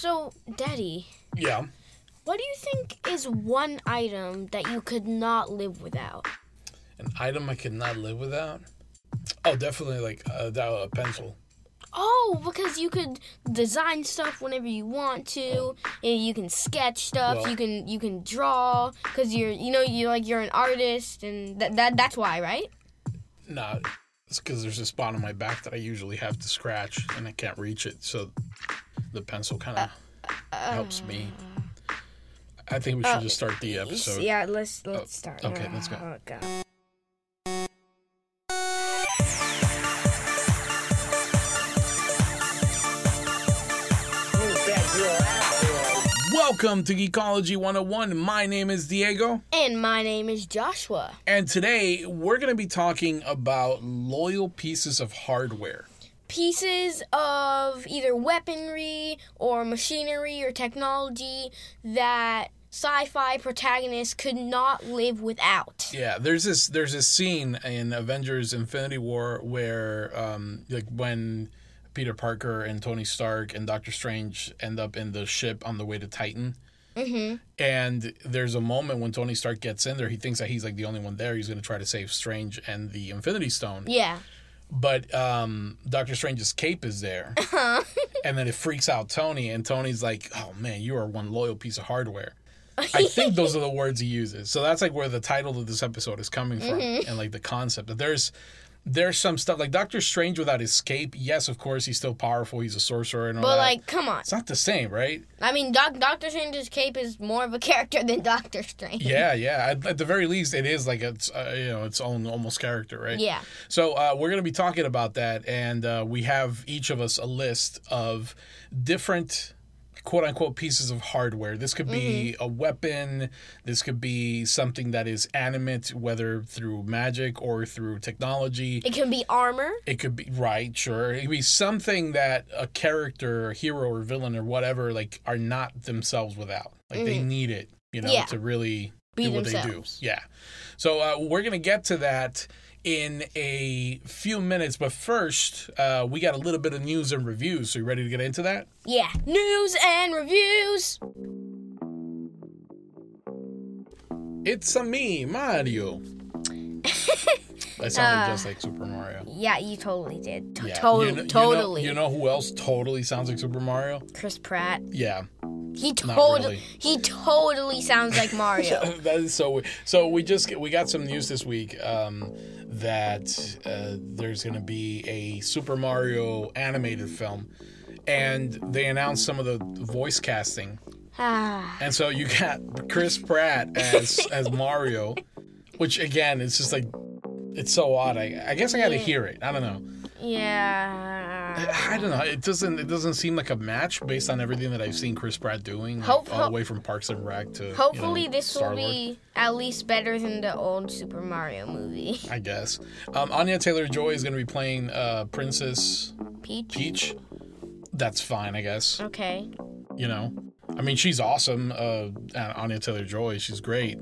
So, Daddy, Yeah. what do you think is one item that you could not live without? An item I could not live without. Oh, definitely like uh, a, a pencil. Oh, because you could design stuff whenever you want to. You can sketch stuff. Well- you can you can draw because you're you know you like you're an artist and that, that that's why right? Nah, it's because there's a spot on my back that I usually have to scratch and I can't reach it. So the pencil kind of uh, helps me. I think we uh, should just start the episode. Yeah, let's let's oh, start. okay, let's go. Oh, God. Welcome to Geekology 101. My name is Diego, And my name is Joshua. and today we're going to be talking about loyal pieces of hardware. Pieces of either weaponry or machinery or technology that sci-fi protagonists could not live without. Yeah, there's this there's this scene in Avengers Infinity War where um like when Peter Parker and Tony Stark and Doctor Strange end up in the ship on the way to Titan. Mm-hmm. And there's a moment when Tony Stark gets in there, he thinks that he's like the only one there. He's going to try to save Strange and the Infinity Stone. Yeah. But um, Doctor Strange's cape is there. and then it freaks out Tony, and Tony's like, oh man, you are one loyal piece of hardware. I think those are the words he uses. So that's like where the title of this episode is coming from and like the concept. That there's there's some stuff like Doctor Strange without his cape. Yes, of course, he's still powerful. He's a sorcerer and all But that. like, come on. it's not the same, right? I mean, Doc- Doctor Strange's cape is more of a character than Doctor Strange. Yeah, yeah. At, at the very least, it is like it's uh, you know its own almost character, right? Yeah. So uh, we're going to be talking about that, and uh, we have each of us a list of different quote unquote pieces of hardware. This could be Mm-hmm. a weapon. This could be something that is animate, whether through magic or through technology. It can be armor. It could be right, sure. It could be something that a character, a hero or villain or whatever, like are not themselves without. Like they need it, you know, Mm-hmm. Yeah. to really Be do what they do. Yeah. So uh, we're gonna get to that in a few minutes, but first, uh, we got a little bit of news and reviews. So you ready to get into that? Yeah. News and reviews. It's a me, Mario. that sounded just like Super Mario. Yeah, you totally did. To- Yeah. totally. You kn- you know- totally. You know, who else totally sounds like Super Mario? Chris Pratt. Yeah. He totally. really. He totally sounds like Mario. that is so. weird. So we just we got some news this week um, that uh, there's going to be a Super Mario animated film, and they announced some of the voice casting. ah. And so you got Chris Pratt as as Mario, which again, it's just like it's so odd. I, I guess I got to Yeah. hear it. I don't know. Yeah. I don't know. It doesn't. It doesn't seem like a match based on everything that I've seen Chris Pratt doing, like, Hope- all the way from Parks and Rec to you know, Hopefully, this will Star-Lord. be at least better than the old Super Mario movie. I guess. Um, Anya Taylor Joy is going to be playing uh, Princess Peach. Peach. That's fine, I guess. Okay. You know, I mean, she's awesome. Uh, Anya Taylor Joy, she's great.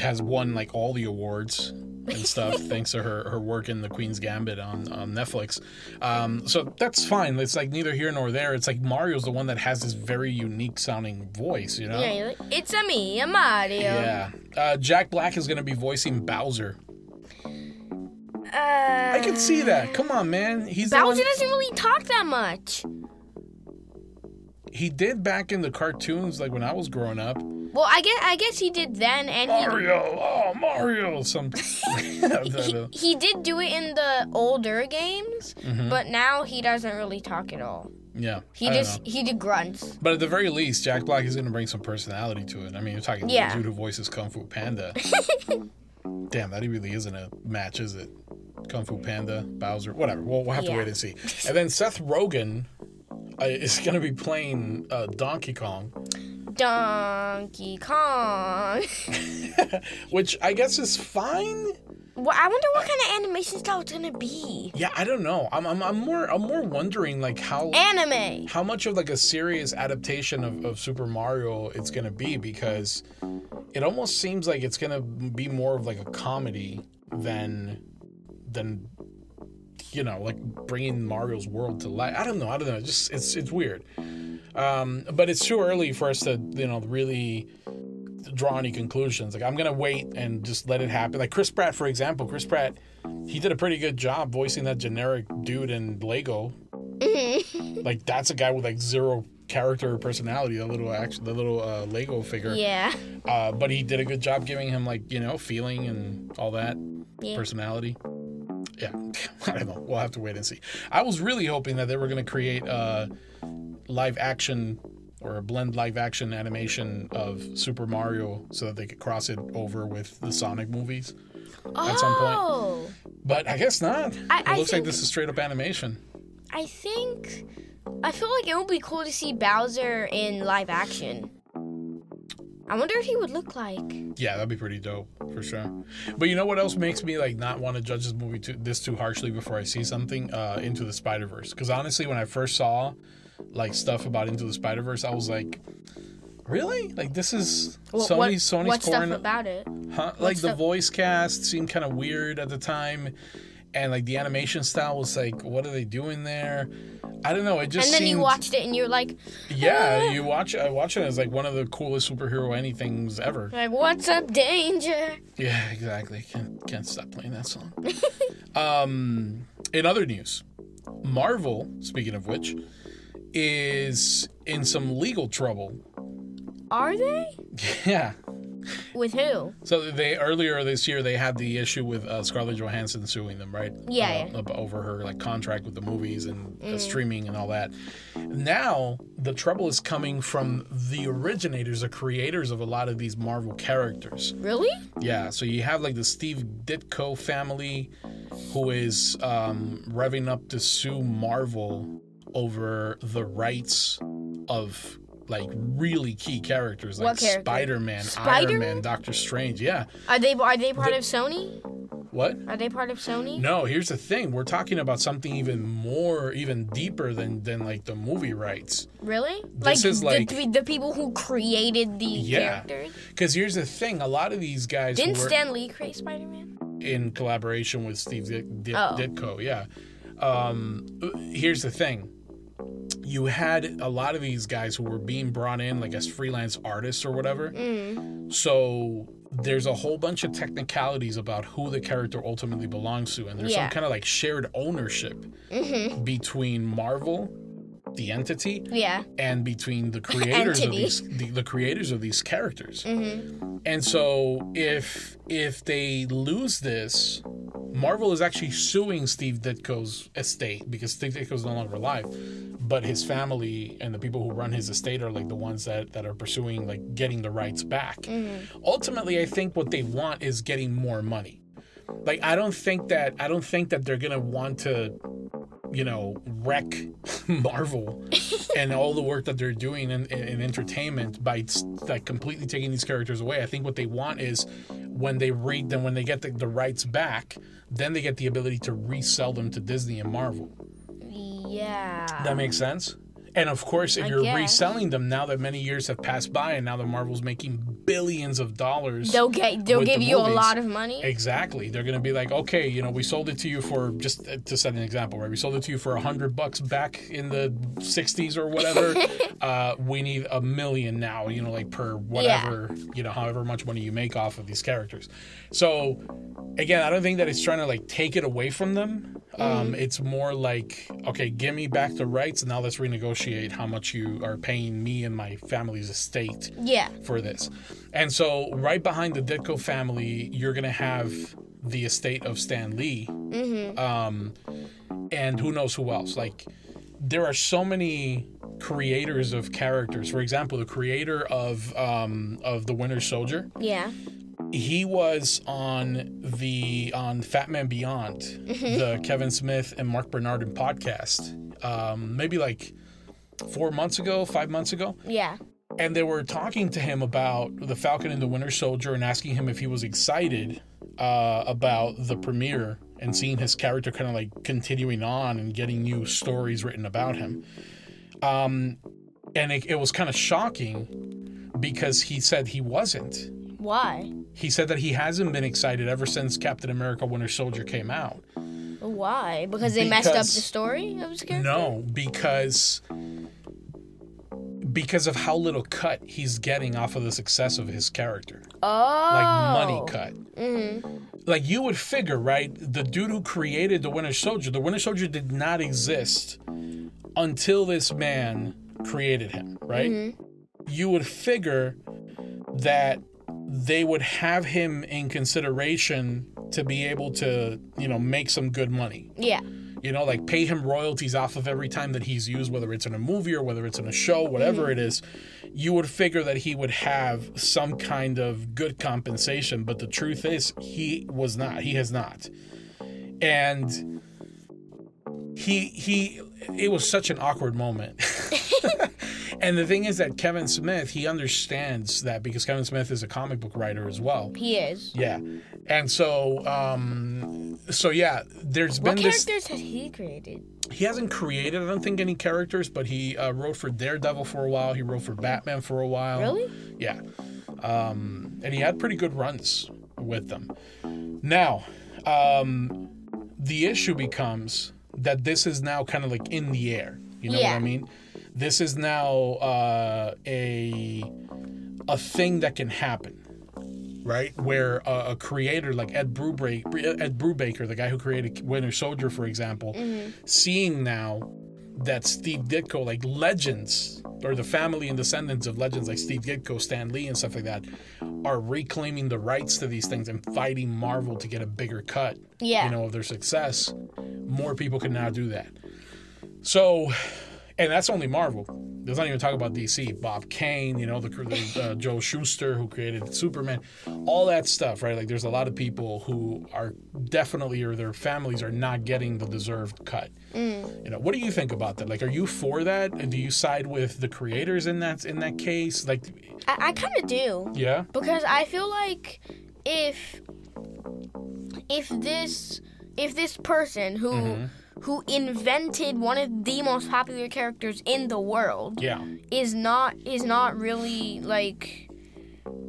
Has won like all the awards and stuff thanks to her her work in The Queen's Gambit on on Netflix. Um, so that's fine. It's like neither here nor there. It's like Mario's the one that has this very unique sounding voice. You know. Yeah, you're like, it's a me, a Mario. Yeah. Uh, Jack Black is going to be voicing Bowser. Uh, I can see that. Come on, man. He's the one- Bowser doesn't really talk that much. He did back in the cartoons like when I was growing up. Well, I guess I guess he did then, and he Mario, oh Mario, some. he, he did do it in the older games, Mm-hmm. but now he doesn't really talk at all. yeah, He just know. he did grunts. But at the very least, Jack Black is going to bring some personality to it. I mean, you're talking Yeah. the dude who voices Kung Fu Panda. Damn, that really isn't a match, is it? Kung Fu Panda, Bowser, whatever. We'll, we'll have to Yeah. wait and see. And then Seth Rogen is going to be playing uh, Donkey Kong, Donkey Kong. which I guess is fine. well, I wonder what kind of animation style it's gonna be. Yeah, I don't know. I'm, I'm, I'm more I'm more wondering like how Anime. how much of like a serious adaptation of, of Super Mario it's gonna be because it almost seems like it's gonna be more of like a comedy than than you know like bringing Mario's world to life. I don't know. I don't know. It's Just it's it's weird. Um, but it's too early for us to, you know, really draw any conclusions. Like I'm gonna wait and just let it happen. Like Chris Pratt, for example, Chris Pratt, he did a pretty good job voicing that generic dude in Lego. like that's a guy with like zero character or personality. The little action, the little uh, Lego figure. Yeah. Uh, but he did a good job giving him like you know feeling and all that Yeah. personality. Yeah, I don't know. We'll have to wait and see. I was really hoping that they were going to create a live action or a blend live action animation of Super Mario so that they could cross it over with the Sonic movies. At some point. Oh. But I guess not. I- it I looks like think- this is straight up animation. I think I feel like it would be cool to see Bowser in live action. I wonder what he would look like. Yeah, that'd be pretty dope for sure. But you know what else makes me like not want to judge this movie too this too harshly before I see something? Uh, Into the Spider Verse. Because honestly, when I first saw like stuff about Into the Spider Verse, I was like, really? Like this is What, Sony what, Sony's what stuff about it? Huh? Like the stuff- voice cast seemed kind of weird at the time, and like the animation style was like, what are they doing there? I don't know. It just And then you watched it and you're like, Yeah, you watch. I watch it as like one of the coolest superhero anythings ever. like what's up, danger? Yeah, exactly. Can't can't stop playing that song. um, in other news, Marvel, speaking of which, is in some legal trouble. Are they? Yeah. With who? So they earlier this year they had the issue with uh, Scarlett Johansson suing them, right? Yeah, Uh, yeah. over her like contract with the movies and the streaming and all that. Now the trouble is coming from the originators, the creators of a lot of these Marvel characters. Really? Yeah, so you have like the Steve Ditko family, who is um, revving up to sue Marvel over the rights of like really key characters like character? Spider-Man, Spider-Man? Man, Doctor Strange. Yeah. Are they are they part of Sony? What? Are they part of Sony? No, here's the thing. We're talking about something even more, even deeper than than like the movie rights. Really? This like, is the, like- the, the people who created the Yeah. characters? Because here's the thing: a lot of these guys Didn't were Stan Lee create Spider Man? in collaboration with Steve Oh. Ditko. Yeah. Um, here's the thing. You had a lot of these guys who were being brought in like as freelance artists or whatever. Mm. So there's a whole bunch of technicalities about who the character ultimately belongs to, and there's some kind of like shared ownership Mm-hmm. between Marvel, the entity, Yeah. and between the creators of these the, the creators of these characters. Mm-hmm. And so if if they lose this, Marvel is actually suing Steve Ditko's estate because Steve Ditko's no longer alive, but his family and the people who run his estate are like the ones that that are pursuing like getting the rights back. Mm-hmm. Ultimately, I think what they want is getting more money. Like I don't think that I don't think that they're gonna want to you know, wreck Marvel and all the work that they're doing in, in, in entertainment by like completely taking these characters away. I think what they want is when they read them, when they get the, the rights back, then they get the ability to resell them to Disney and Marvel. Yeah. That makes sense. And of course, if I you're guess. reselling them now that many years have passed by and now that Marvel's making billions of dollars. They'll get. They'll give the you a lot of money. Exactly. They're going to be like, okay, you know, we sold it to you for just to set an example, right? We sold it to you for a hundred bucks back in the '60s or whatever. uh, we need a million now, you know, like per whatever, you know, however much money you make off of these characters. So, again, I don't think that it's trying to like take it away from them. Um, it's more like, okay, give me back the rights, and now let's renegotiate how much you are paying me and my family's estate Yeah. for this. And so, right behind the Ditko family, you're going to have the estate of Stan Lee. Um, and who knows who else. Like, there are so many creators of characters. For example, the creator of um, of the Winter Soldier, Yeah. He was on the on Fat Man Beyond, the Kevin Smith and Marc Bernardin podcast. Um, maybe like four months ago, five months ago Yeah. and they were talking to him about the Falcon and the Winter Soldier and asking him if he was excited uh, about the premiere and seeing his character kind of like continuing on and getting new stories written about him. Um, and it, it was kind of shocking because he said he wasn't. Why? He said that he hasn't been excited ever since Captain America Winter Soldier came out. Why? Because they messed up the story of his character. No, because because of how little cut he's getting off of the success of his character. Oh. Like money cut. Mm-hmm. Like you would figure, right? The dude who created the Winter Soldier, the Winter Soldier did not exist until this man created him, right? Mm-hmm. You would figure that they would have him in consideration to be able to, you know, make some good money. Yeah. You know, like pay him royalties off of every time that he's used, whether it's in a movie or whether it's in a show, whatever mm-hmm. it is. You would figure that he would have some kind of good compensation, but the truth is, he was not. He has not. And he he it was such an awkward moment. and the thing is that Kevin Smith, he understands that because Kevin Smith is a comic book writer as well. He is. Yeah. And so um so yeah, there's What been this characters has he created? he hasn't created I don't think any characters, but he uh, wrote for Daredevil for a while, he wrote for Batman for a while. Really? Yeah. Um and he had pretty good runs with them. Now, um the issue becomes that this is now kind of like in the air. You know what I mean? This is now uh, a a thing that can happen, right? Where a, a creator like Ed Brubaker, Ed Brubaker, the guy who created Winter Soldier, for example, seeing now that Steve Ditko, like legends, or the family and descendants of legends like Steve Ditko, Stan Lee, and stuff like that, are reclaiming the rights to these things and fighting Marvel to get a bigger cut Yeah. you know, of their success, more people can now do that. So, and that's only Marvel. Let's not even talk about DC. Bob Kane, you know, the, the uh, Joe Shuster who created Superman, all that stuff, right? Like, there's a lot of people who are definitely, or their families are not getting the deserved cut. You know, what do you think about that? Like, are you for that? And do you side with the creators in that in that case? Like, I, I kind of do. yeah, because I feel like if if this if this person who Mm-hmm. who invented one of the most popular characters in the world yeah, is not is not really like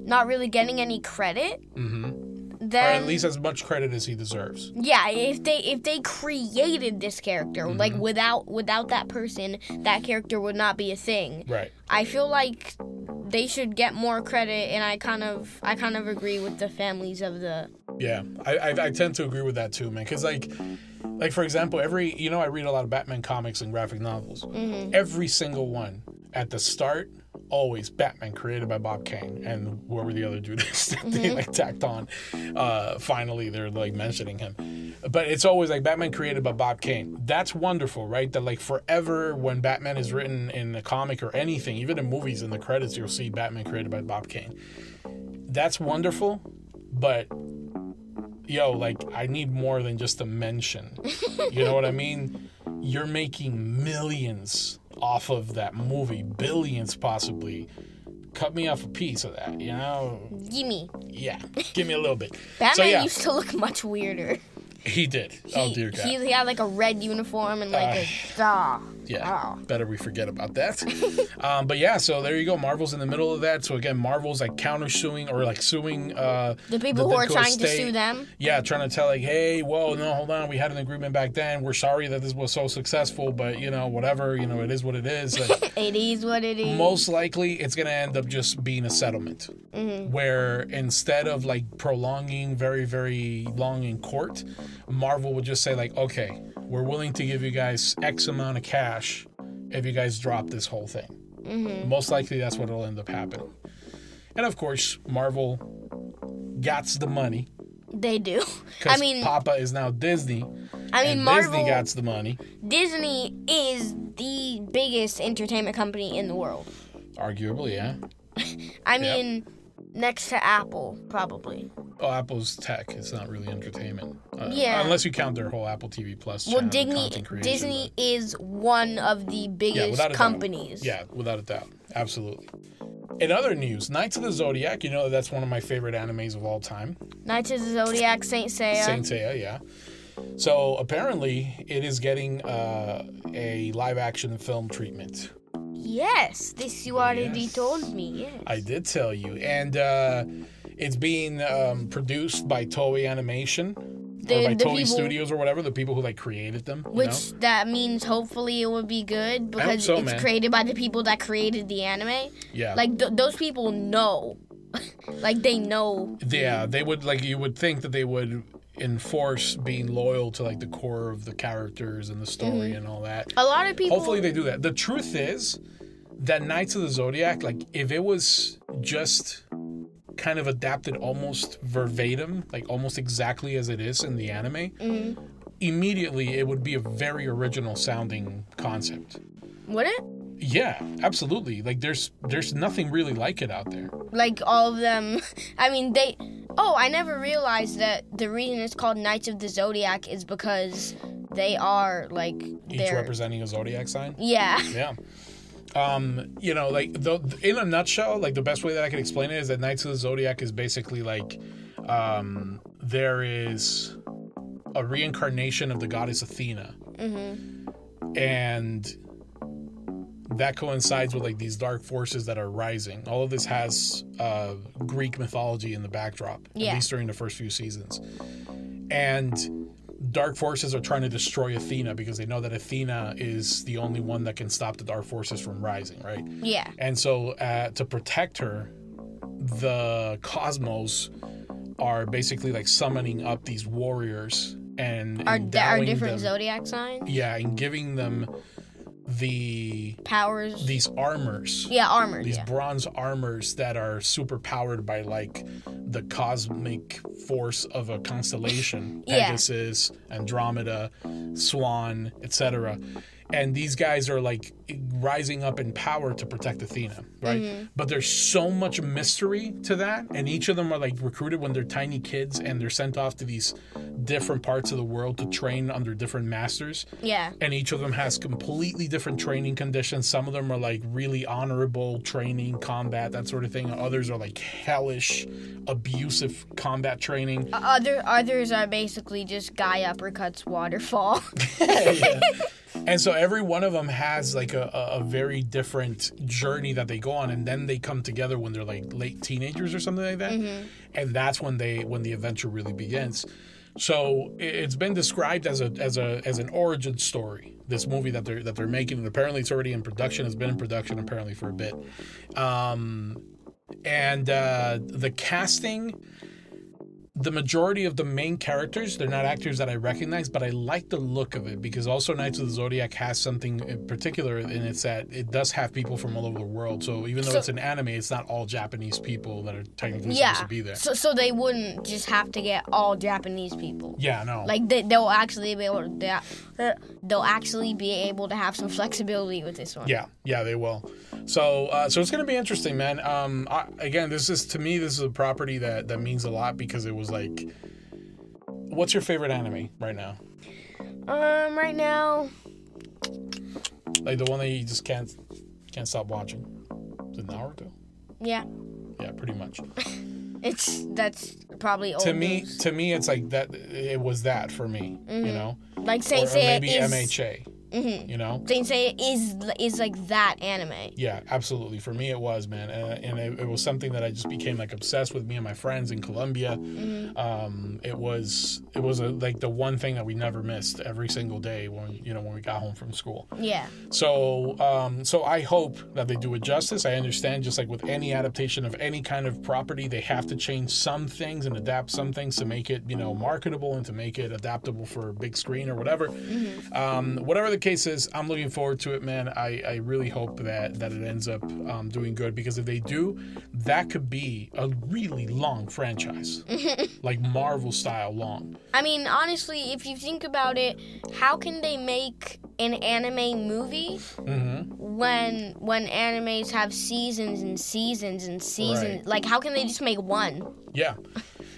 not really getting any credit mm-hmm. Or at least as much credit as he deserves. yeah if they if they created this character like Mm-hmm. without without that person that character would not be a thing Right. I feel like they should get more credit, and I kind of, I kind of agree with the families of the. Yeah, I, I I tend to agree with that too, man. Because like, like for example, every you know I read a lot of Batman comics and graphic novels. Every single one at the start, always Batman created by Bob Kane and whoever the other dude is that they like tacked on. Uh, finally, they're like mentioning him, but it's always like Batman created by Bob Kane. That's wonderful, right? That like forever when Batman is written in a comic or anything, even in movies in the credits, you'll see Batman created by Bob Kane. That's wonderful, but yo, like I need more than just a mention. You know what I mean? You're making millions off of that movie, billions possibly. Cut me off a piece of that, you know? Gimme. Yeah, give me a little bit. Batman so yeah, used to look much weirder. he did. oh dear God. He, he had like a red uniform and like a ah. Yeah, Oh. better we forget about that. um, but yeah, so there you go. Marvel's in the middle of that. So again, Marvel's like countersuing or like suing uh, The people who are trying to sue them. Yeah, trying to tell like, hey, whoa, no, hold on, we had an agreement back then. We're sorry that this was so successful, but you know, whatever, you know, it is what it is. Like, It is what it is. most likely, it's gonna end up just being a settlement, where instead of like prolonging very, very long in court, Marvel would just say like, okay, we're willing to give you guys X amount of cash if you guys drop this whole thing. Mm-hmm. Most likely, that's what will end up happening. And of course, Marvel gets the money They do. I mean, Papa is now Disney, I mean, Marvel. Disney gets the money. Disney is the biggest entertainment company in the world. Arguably, yeah. I Yep. mean, next to Apple, probably. Oh, Apple's tech. It's not really entertainment. Uh, Yeah. Unless you count their whole Apple TV Plus. Well, Disney, creation, Disney is one of the biggest without a doubt. companies. Yeah, without a doubt. Absolutely. In other news, Knights of the Zodiac, you know that's one of my favorite animes of all time. Knights of the Zodiac, Saint Seiya. Saint Seiya, yeah. So apparently, it is getting uh, a live action film treatment. Yes, this you already Yes. told me. Yes. I did tell you, and uh, it's being um, produced by Toei Animation. the, or by Toei people, Studios or whatever, the people who like created them. you which know? that means hopefully it would be good because so, it's man. created by the people that created the anime. yeah, Like th- those people know, like they know. yeah, they would like you would think that they would enforce being loyal to like the core of the characters and the story Mm-hmm. and all that. A lot of people. Hopefully they do that. The truth is that Knights of the Zodiac, like if it was just kind of adapted almost verbatim, like almost exactly as it is in the anime, Mm-hmm. immediately it would be a very original sounding concept. Would it? Yeah, absolutely. Like there's there's nothing really like it out there. Like all of them. I mean, they. Oh, I never realized that the reason it's called Knights of the Zodiac is because they are like Each they're. representing a zodiac sign. yeah. Yeah. Um, you know, like the, in a nutshell, like the best way that I can explain it is that Knights of the Zodiac is basically like um, there is a reincarnation of the goddess Athena, Mm-hmm. and that coincides with like these dark forces that are rising. All of this has uh, Greek mythology in the backdrop, Yeah. at least during the first few seasons, and dark forces are trying to destroy Athena because they know that Athena is the only one that can stop the dark forces from rising, right? Yeah. And so, uh, to protect her, the cosmos are basically like summoning up these warriors and Are are different them, zodiac signs? yeah, and giving them the Powers. these armors, yeah, armor. these Yeah. bronze armors that are super powered by like the cosmic force of a constellation, Yeah. Pegasus, Andromeda, Swan, etc. And these guys are like rising up in power to protect Athena, right? Mm-hmm. But there's so much mystery to that, and each of them are like recruited when they're tiny kids, and they're sent off to these different parts of the world to train under different masters Yeah. and each of them has completely different training conditions. Some of them are like really honorable training, combat, that sort of thing. Others are like hellish, abusive combat training. Other others are basically just guy uppercuts waterfall. Yeah. And so every one of them has like a, a, very different journey that they go on, and then they come together when they're like late teenagers or something like that, and that's when they when the adventure really begins. So it's been described as a as a as an origin story. This movie that they're that they're making, and apparently it's already in production. Has been in production apparently for a bit, um, and uh, the casting the majority of the main characters they're not actors that i recognize but i like the look of it because also knights of the zodiac has something in particular and it's that it does have people from all over the world so even though So- it's an anime it's not all japanese people that are technically yeah. supposed to be there So so they wouldn't just have to get all Japanese people. yeah no Like they, they'll actually be able to they, they'll actually be able to have some flexibility with this one. Yeah, yeah, they will. So, uh, so it's gonna be interesting, man. Um, I, again, this is to me, this is a property that that means a lot because it was like, what's your favorite anime right now? Um, right now, Like the one that you just can't can't stop watching. Is it Naruto? yeah, Yeah, pretty much. it's that's probably old to me, news. to me, it's like that. It was that for me, you know, like or, Saint or Seiya maybe is MHA. You know, Saint is is like that anime. Yeah, absolutely. For me, it was man, and, and it, it was something that I just became like obsessed with. Me and my friends in Colombia. Um, it was it was a, like the one thing that we never missed every single day when you know when we got home from school. Yeah, So um, so I hope that they do it justice. I understand, just like with any adaptation of any kind of property, they have to change some things and adapt some things to make it you know marketable and to make it adaptable for a big screen or whatever. Um, whatever the case is, I'm looking forward to it, man. I, I really hope that that it ends up um, doing good because if they do, that could be a really long franchise, like Marvel style long. I mean honestly, if you think about it, how can they make an anime movie hmm when when animes have seasons and seasons and seasons? Right. Like, how can they just make one? Yeah.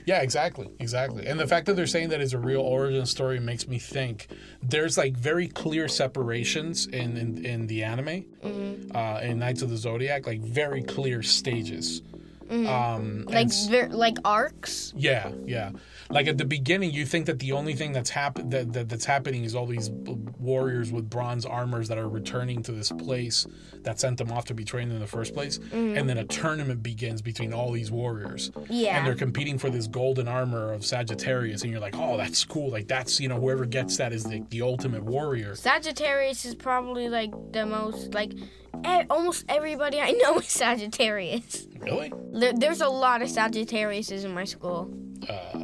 Yeah, exactly. Exactly. And the fact that they're saying that it's a real origin story makes me think there's like very clear separations in in, in the anime, uh, in Knights of the Zodiac, like very clear stages. Um, Like ver- like arcs. yeah, yeah. Like at the beginning, you think that the only thing that's happen that, that that's happening is all these b- warriors with bronze armors that are returning to this place that sent them off to be trained in the first place, mm-hmm. and then a tournament begins between all these warriors, Yeah. and they're competing for this golden armor of Sagittarius, and you're like, oh, that's cool. Like that's you know whoever gets that is the, the ultimate warrior. Sagittarius is probably like the most like e- almost everybody I know is Sagittarius. Really? There, there's a lot of Sagittariuses in my school. Uh,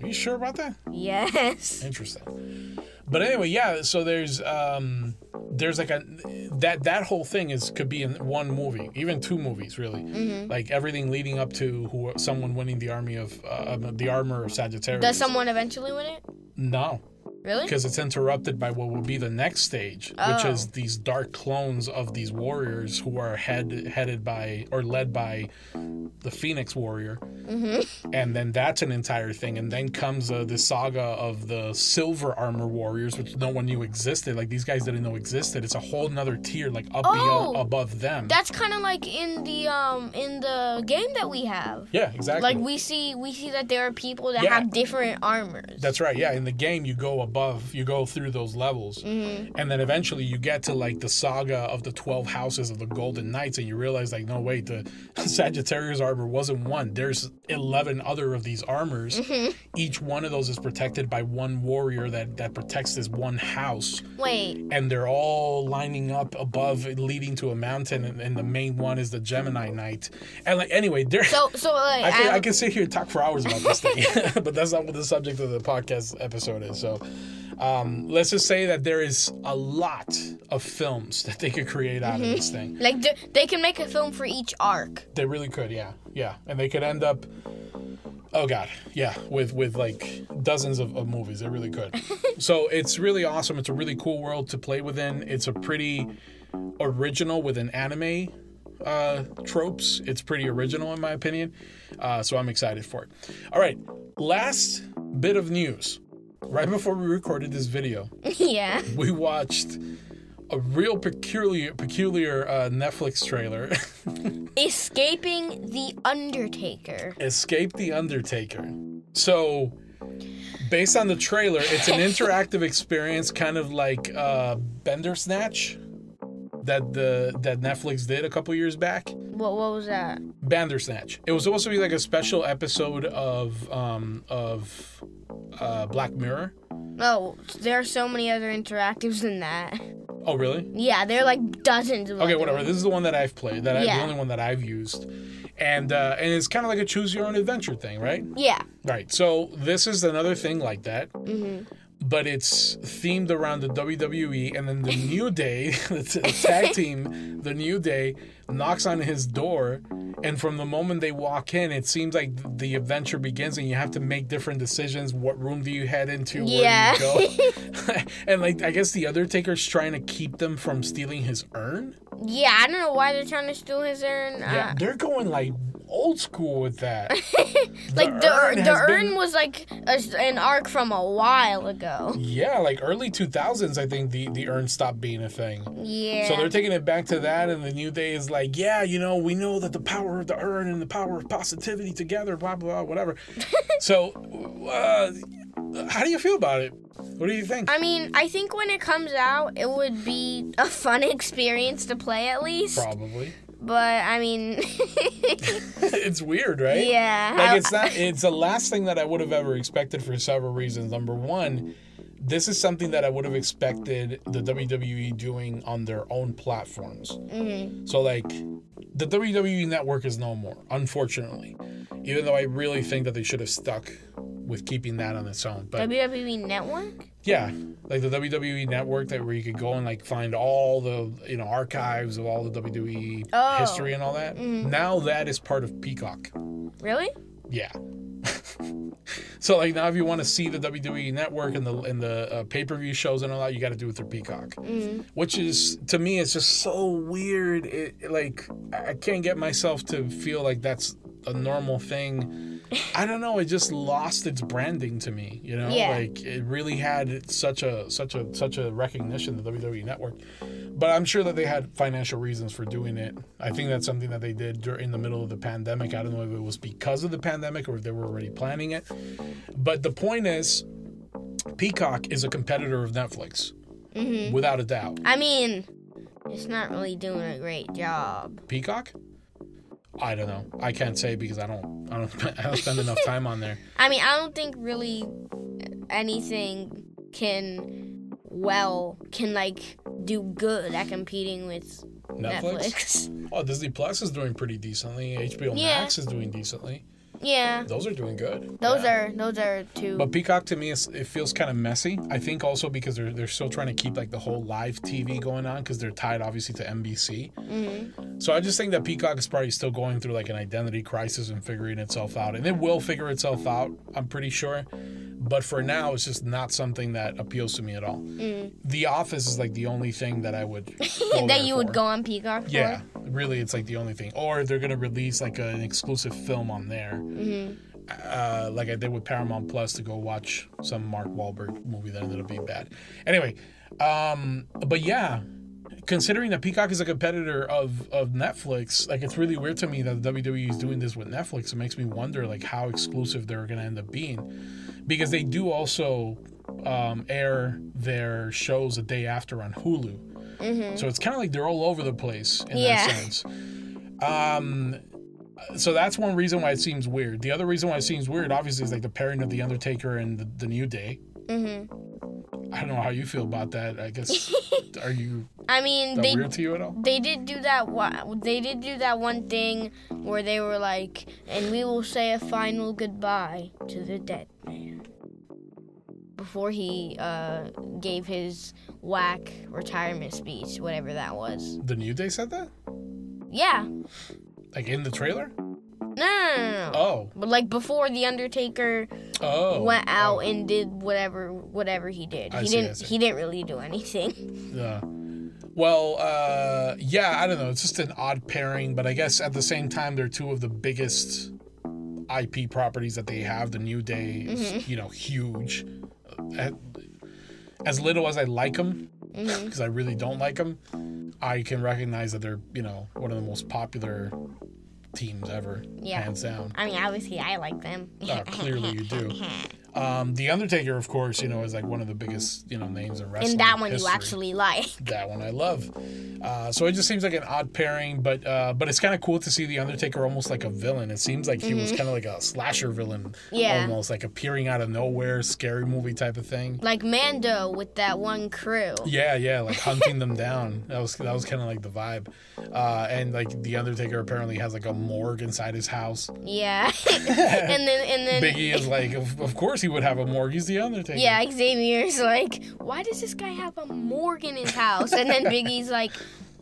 are you sure about that? Yes. Interesting. But anyway, yeah. So there's um there's like a that that whole thing is could be in one movie, even two movies, really. Mm-hmm. Like everything leading up to who someone winning the army of uh, the armor of Sagittarius. Does someone eventually win it? no, Really? because it's interrupted by what will be the next stage, which Oh. is these dark clones of these warriors who are head headed by or led by the Phoenix Warrior, Mm-hmm. and then that's an entire thing, and then comes uh, the saga of the Silver Armor Warriors, which no one knew existed. Like these guys didn't know existed. It's a whole nother tier, like up Oh. beyond, above them. That's kind of like in the um in the game that we have. yeah, exactly. Like we see we see that there are people that Yeah. have different armors. That's right. Yeah, in the game you go above, you go through those levels, Mm-hmm. and then eventually you get to like the saga of the twelve houses of the Golden Knights, and you realize like, no wait, the Sagittarius Arbor wasn't one. There's eleven other of these armors. Mm-hmm. Each one of those is protected by one warrior that that protects this one house, Wait, and they're all lining up above, leading to a mountain, and, and the main one is the Gemini Knight. And like anyway, there. so so like I can, I'm- I can sit here and talk for hours about this thing, but that's not what the subject of the podcast episode is. So, um, let's just say that there is a lot of films that they could create out of this thing. like they, they can make a film for each arc. They really could, yeah, yeah, and they could end up. Oh God, yeah, with with like dozens of, of movies, they really could. so it's really awesome. It's a really cool world to play within. It's a pretty original with an anime uh, tropes. It's pretty original in my opinion. Uh, so I'm excited for it. All right, last bit of news. Right before we recorded this video, yeah. we watched a real peculiar peculiar uh, Netflix trailer. Escaping the Undertaker. Escape the Undertaker. So, based on the trailer, it's an interactive experience, kind of like uh, Bandersnatch that the that Netflix did a couple years back. What what was that? Bandersnatch. It was supposed to be like a special episode of um, of uh, Black Mirror. Oh, there are so many other interactives than that. Oh, really? Yeah, there are like dozens of Okay, whatever. ones. This is the one that I've played. That I, the only one that I've used, and uh, and it's kind of like a choose your own adventure thing, right? Yeah. Right. So this is another thing like that. Mm-hmm. But it's themed around the WWE, and then the New Day, the tag team, the New Day, knocks on his door, and from the moment they walk in, it seems like the adventure begins, and you have to make different decisions. What room do you head into? Yeah. Where do you go? and like, I guess the Undertaker's trying to keep them from stealing his urn. Yeah, I don't know why they're trying to steal his urn. Yeah, Uh, they're going like old school with that. like the urn the has urn been- was like a, an arc from a while ago. Yeah, like early 2000s, I think the, the urn stopped being a thing. Yeah. So they're taking it back to that, and the New Day is like, yeah, you know, we know that the power of the urn and the power of positivity together, blah, blah, blah, whatever. so, uh, how do you feel about it? What do you think? I mean, I think when it comes out, it would be a fun experience to play at least. Probably. But I mean, it's weird, right? yeah. Like it's not. It's the last thing that I would have ever expected for several reasons. Number one, this is something that I would have expected the WWE doing on their own platforms. Mhm. So like, the WWE network is no more, unfortunately. Even though I really think that they should have stuck with keeping that on its own. But WWE Network. yeah, like the WWE network that where you could go and like find all the you know archives of all the WWE Oh. history and all that. Now that is part of Peacock. Really? Yeah. so like now, if you want to see the WWE network and the and the uh, pay per view shows and all that, you got to do it through Peacock, Mm. which is to me it's just so weird. It like I I can't get myself to feel like that's a normal thing I don't know. It just lost its branding to me. You know, Yeah. like it really had such a such a such a recognition the WWE Network. But I'm sure that they had financial reasons for doing it. I think that's something that they did during the middle of the pandemic. I don't know if it was because of the pandemic or if they were already planning it. But the point is, Peacock is a competitor of Netflix, mm-hmm. without a doubt. I mean, it's not really doing a great job. Peacock. I don't know. I can't say because I don't. I don't. I don't spend enough time on there. I mean, I don't think really anything can well can like do good at competing with Netflix. Netflix. Oh, Disney Plus is doing pretty decently. HBO Yeah. Max is doing decently. Yeah, Those are doing good. those Yeah. are those are two. But Peacock to me, is, it feels kind of messy. I think also because they're they're still trying to keep like the whole live TV going on because they're tied obviously to NBC. Mhm. So I just think that Peacock is probably still going through like an identity crisis and figuring itself out, and it will figure itself out. I'm pretty sure. But for now, it's just not something that appeals to me at all. Mm. The Office is like the only thing that I would that you would for. go on Peacock for. Yeah, really, it's like the only thing. Or they're gonna release like an exclusive film on there, Mhm. uh, like I did with Paramount Plus to go watch some Mark Wahlberg movie that ended up being bad. Anyway, um, but yeah, considering that Peacock is a competitor of of Netflix, like it's really weird to me that WWE is doing this with Netflix. It makes me wonder like how exclusive they're gonna end up being, because they do also um, air their shows a day after on Hulu. Mhm. So it's kind of like they're all over the place in Yeah. that sense. Um, so that's one reason why it seems weird. The other reason why it seems weird, obviously, is like the pairing of the Undertaker and the, the New Day. Mhm. I don't know how you feel about that. I guess are you I mean, they weird to you at all? they did do that one they did do that one thing where they were like and we will say a final goodbye to the dead man before he uh, gave his whack retirement speech whatever that was The New Day said that, yeah like in the trailer. no no no. Oh, but like before the undertaker oh, went out oh. and did whatever whatever he did I he see, didn't he didn't really do anything Yeah. Well, uh, yeah, I don't know. It's just an odd pairing, but I guess at the same time, they're two of the biggest IP properties that they have. The New Day is, Mm-hmm. you know, huge. Uh, As little as I like them, Mm-hmm. because I really don't like them, I can recognize that they're, you know, one of the most popular teams ever, Yeah. hands down. i mean obviously i like them Uh, clearly, you do. Um, the Undertaker, of course, you know, is like one of the biggest, you know, names in wrestling. and that one you actually like that one I love. Uh, so it just seems like an odd pairing, but uh, but it's kind of cool to see the Undertaker almost like a villain. It seems like he was kind of like a slasher villain, Mm-hmm. Yeah. almost like appearing out of nowhere, scary movie type of thing. like Mando with that one crew. Yeah, yeah, like hunting them down. That was that was kind of like the vibe. Uh, and like the Undertaker apparently has like a morgue inside his house. Yeah, and then and then Biggie is like, of, of course he would have a morgue. He's the Undertaker. yeah, Xavier's like, why does this guy have a morgue in his house? And then Biggie's like,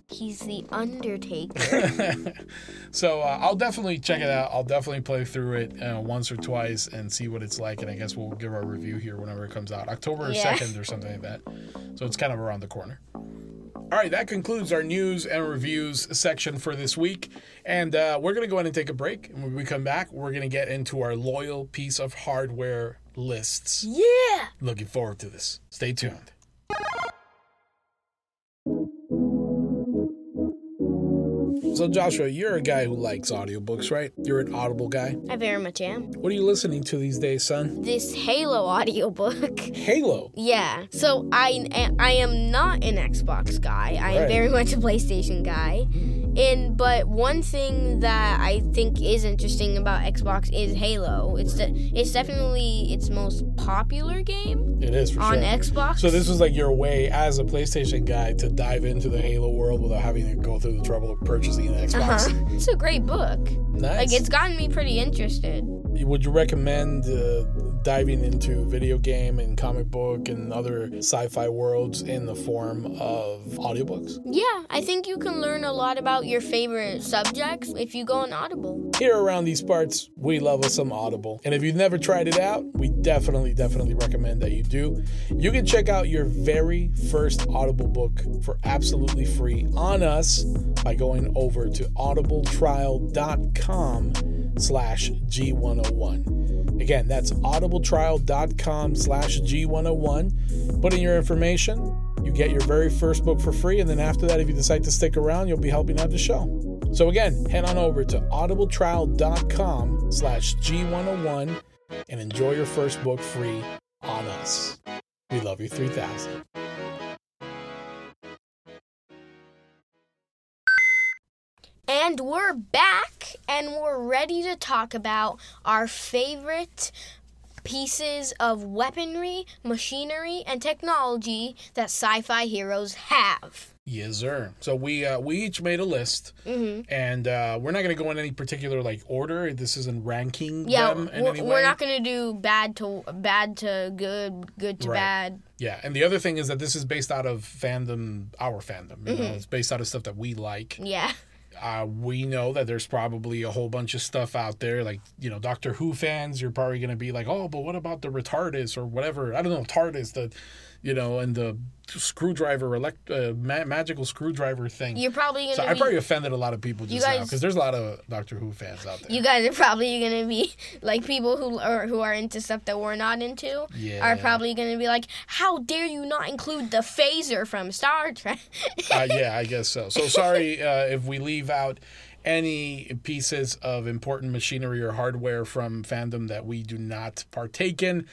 he's the Undertaker. so uh, I'll definitely check it out. I'll definitely play through it uh, once or twice and see what it's like. And I guess we'll give our review here whenever it comes out, October Yeah. second or something like that. So it's kind of around the corner. All right, that concludes our news and reviews section for this week. And uh, we're going to go ahead and take a break. And when we come back, we're going to get into our loyal piece of hardware lists. yeah. Looking forward to this. Stay tuned. So, Joshua, you're a guy who likes audiobooks, right? You're an Audible guy. I very much am. What are you listening to these days, son? This Halo audiobook. Halo. Yeah. So I I am not an Xbox guy. I am Right. very much a PlayStation guy. And but one thing that I think is interesting about Xbox is Halo. It's it's definitely its most popular game It is for sure. on sure. Xbox. So this was like your way as a PlayStation guy to dive into the Halo world without having to go through the trouble of purchasing an Xbox. uh-huh. It's a great book. Nice. Like it's gotten me pretty interested. Would you recommend uh, diving into video game and comic book and other sci-fi worlds in the form of audiobooks? Yeah, I think you can learn a lot about your favorite subjects if you go on Audible. Here around these parts, we love us some Audible. And if you've never tried it out, we definitely, definitely recommend that you do. You can check out your very first Audible book for absolutely free on us by going over to audibletrial.com slash G101. Again, that's audibletrial.com slash G101. Put in your information. You get your very first book for free. And then after that, if you decide to stick around, you'll be helping out the show. So again, head on over to audibletrial.com slash G101 and enjoy your first book free on us. We love you 3000. And we're back and we're ready to talk about our favorite pieces of weaponry, machinery, and technology that sci fi heroes have. Yes, sir. So we uh, we each made a list, hmm and uh, we're not going to go in any particular like order. This isn't ranking Yeah, them in we're, any we're not gonna do bad to bad to good, good to Right. bad. Yeah, and the other thing is that this is based out of fandom, our fandom. You Mm-hmm. know, it's based out of stuff that we like. Yeah, Uh, we know that there's probably a whole bunch of stuff out there, like you know, Doctor Who fans. You're probably going to be like, oh, but what about the retardus or whatever? I don't know, TARDIS, the, you know, and the screwdriver, elect, uh, ma- magical screwdriver thing. you're probably gonna so I probably offended a lot of people just now because there's a lot of Doctor Who fans out there. you guys are probably gonna be like people who are who are into stuff that we're not into. Yeah. Are probably gonna be like, how dare you not include the phaser from Star Trek? uh, yeah, I guess so. So sorry uh, if we leave out any pieces of important machinery or hardware from fandom that we do not partake in,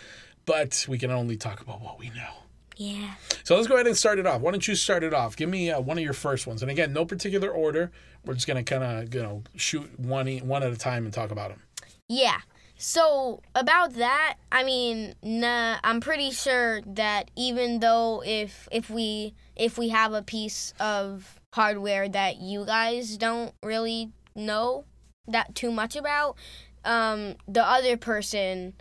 but we can only talk about what we know. Yeah. So let's go ahead and start it off. Why don't you start it off? Give me uh, one of your first ones, and again, no particular order. We're just gonna kind of you know shoot one one at a time and talk about them. Yeah. So about that, I mean, nah, I'm pretty sure that even though if if we if we have a piece of hardware that you guys don't really know that too much about, um, the other person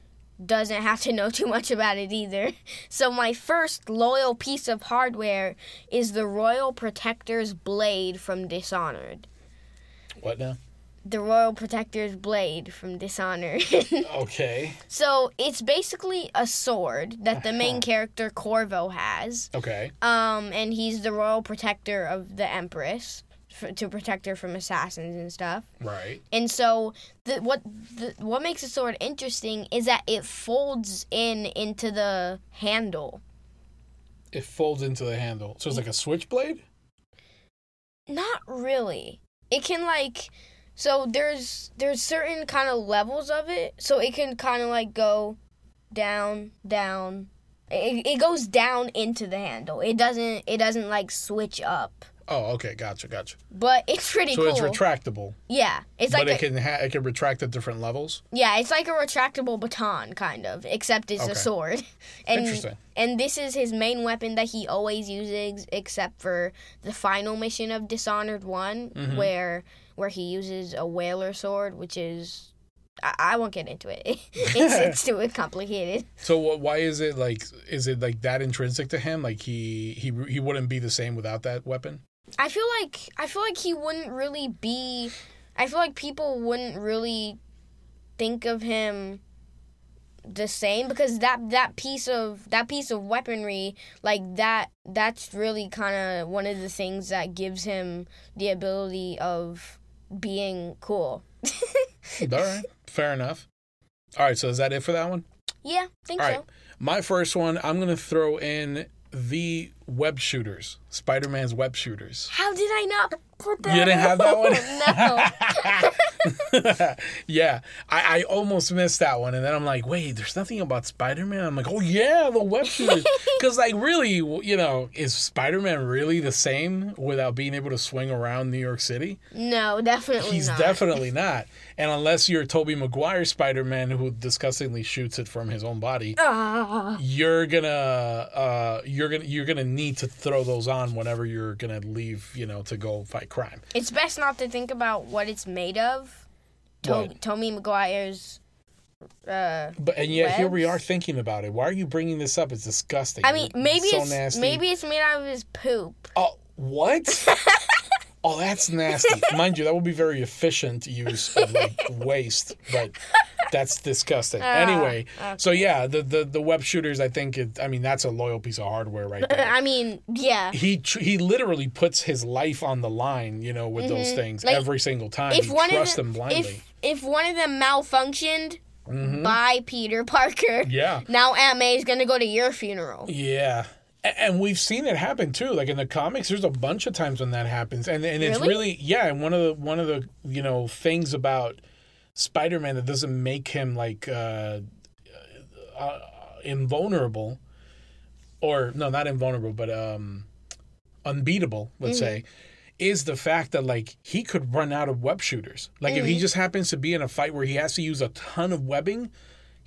doesn't have to know too much about it either. So my first loyal piece of hardware is the Royal Protector's blade from Dishonored. What now? The Royal Protector's blade from Dishonored. Okay. So it's basically a sword that the main Uh-huh. character Corvo has, Okay. um, and he's the royal protector of the Empress f- to protect her from assassins and stuff. Right. And so the what the, what makes the sword interesting is that it folds in into the handle. It folds into the handle, so it's like a switchblade. Not really. It can like so there's there's certain kind of levels of it. So it can kind of like go down, down. It, it goes down into the handle. It doesn't it doesn't like switch up. Oh, okay. Gotcha. Gotcha. But it's pretty So cool. it's retractable, yeah, it's like. but like it can ha- it can retract at different levels. yeah, it's like a retractable baton kind of, except it's Okay. a sword. And Interesting. and this is his main weapon that he always uses except for the final mission of Dishonored one Mhm. where where he uses a whaler sword which is I, I won't get into it. it's it's too complicated. So why is it like? Is it like that intrinsic to him? Like he he he wouldn't be the same without that weapon. I feel like I feel like he wouldn't really be I feel like people wouldn't really think of him the same because that that piece of that piece of weaponry like that that's really kind of one of the things that gives him the ability of being cool. All right, fair enough. All right, so is that it for that one? yeah, think All so. right, my first one. I'm gonna throw in the web shooters, Spider-Man's web shooters. How did I not put that? You didn't have that one? no. yeah, I, I almost missed that one, and then I'm like, wait, there's nothing about Spider-Man. I'm like, oh yeah, the web shooters, because like really, you know, is Spider-Man really the same without being able to swing around New York City? No, definitely He's not. definitely not. And unless you're Tobey Maguire Spider-Man, who disgustingly shoots it from his own body, Ah. you're gonna uh, you're gonna you're gonna need to throw those on whenever you're gonna leave, you know, to go fight crime. It's best not to think about what it's made of. To- Tommy Maguire's. Uh, But and yet here we are thinking about it. Why are you bringing this up? It's disgusting. I mean, maybe so it's nasty. maybe it's made out of his poop. Oh, what? oh, that's nasty. Mind you, that would be very efficient use of like waste. But That's disgusting. Ah, anyway, so yeah, the, the the web shooters. I think it. I mean, that's a loyal piece of hardware right there. I mean, yeah. he tr- he literally puts his life on the line, you know, with those things Mm-hmm. Like, every single time. If one trusts of them them, blindly. if if one of them malfunctioned, by Peter Parker. Yeah. Now Aunt May is gonna go to your funeral. Yeah. And we've seen it happen too. Like in the comics, there's a bunch of times when that happens, and and it's Really? really yeah. And one of the one of the you know things about Spider-Man that doesn't make him like uh, uh, invulnerable, or no, not invulnerable, but um, unbeatable. Let's say. Is the fact that like he could run out of web shooters. Like if he just happens to be in a fight where he has to use a ton of webbing,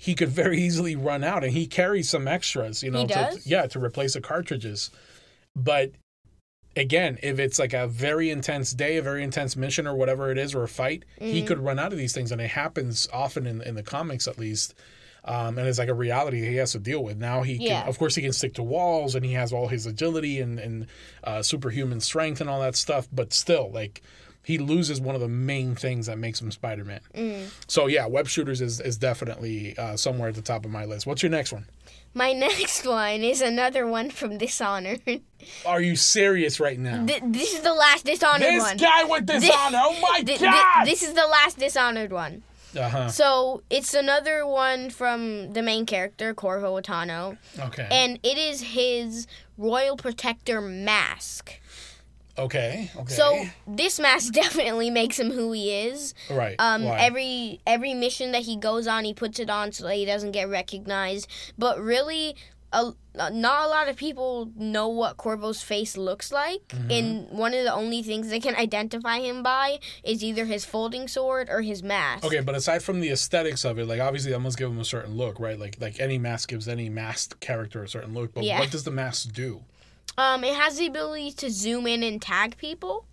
he could very easily run out, and he carries some extras. You know, He to, yeah, to replace the cartridges. But again, if it's like a very intense day, a very intense mission, or whatever it is, or a fight, Mm. he could run out of these things, and it happens often in in the comics at least. Um, and it's like a reality he has to deal with. Now he can, Yeah. of course, he can stick to walls, and he has all his agility and and uh, superhuman strength and all that stuff. But still, like he loses one of the main things that makes him Spider Man. Mm. So yeah, web shooters is is definitely uh, somewhere at the top of my list. What's your next one? My next one is another one from Dishonored. Are you serious right now? this is the last Dishonored this one. guy with dishonor. oh my Th- th- god! this is the last Dishonored one. uh huh. So it's another one from the main character, Corvo Attano, Okay. and it is his Royal Protector mask. Okay. Okay. So this mask definitely makes him who he is. right. Um, Why? every every mission that he goes on, he puts it on so that he doesn't get recognized. But really, a, not a lot of people know what Corvo's face looks like. Mm-hmm. And one of the only things they can identify him by is either his folding sword or his mask. Okay, but aside from the aesthetics of it, like obviously that must give him a certain look, right? Like like any mask gives any masked character a certain look. But Yeah. what does the mask do? Um, it has the ability to zoom in and tag people.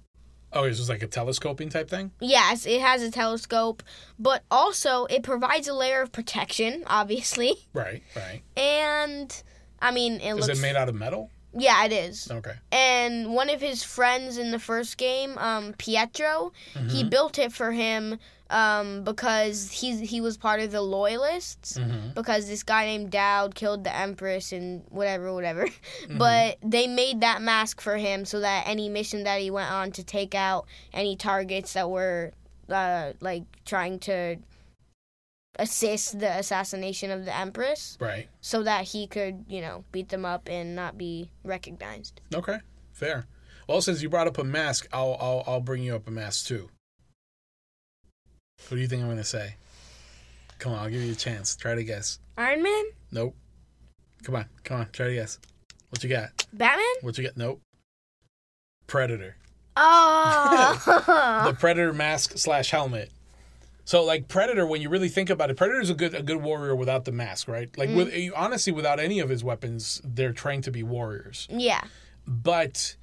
Oh, it's just like a telescoping type thing. Yes, it has a telescope, but also it provides a layer of protection, obviously. Right. Right. And I mean, it Is looks it made out of metal? Yeah, it is. Okay. and one of his friends in the first game, um, Pietro, he built it for him um, because he's he was part of the loyalists. Mm-hmm. Because this guy named Daud killed the Empress and whatever, whatever. But they made that mask for him so that any mission that he went on to take out any targets that were uh, like trying to assist the assassination of the Empress, Right. so that he could, you know, beat them up and not be recognized. Okay. Fair. Well, since you brought up a mask, I'll I'll I'll bring you up a mask too. What do you think I'm gonna say? Come on, I'll give you a chance. Try to guess. Iron Man? Nope. Come on, come on, try to guess. What you got? Batman? What you got? Nope. Predator. Oh. the Predator mask slash helmet. So like Predator, when you really think about it, Predator's a good a good warrior without the mask, right? Like with mm-hmm. honestly, without any of his weapons, they're trained to be warriors. yeah. But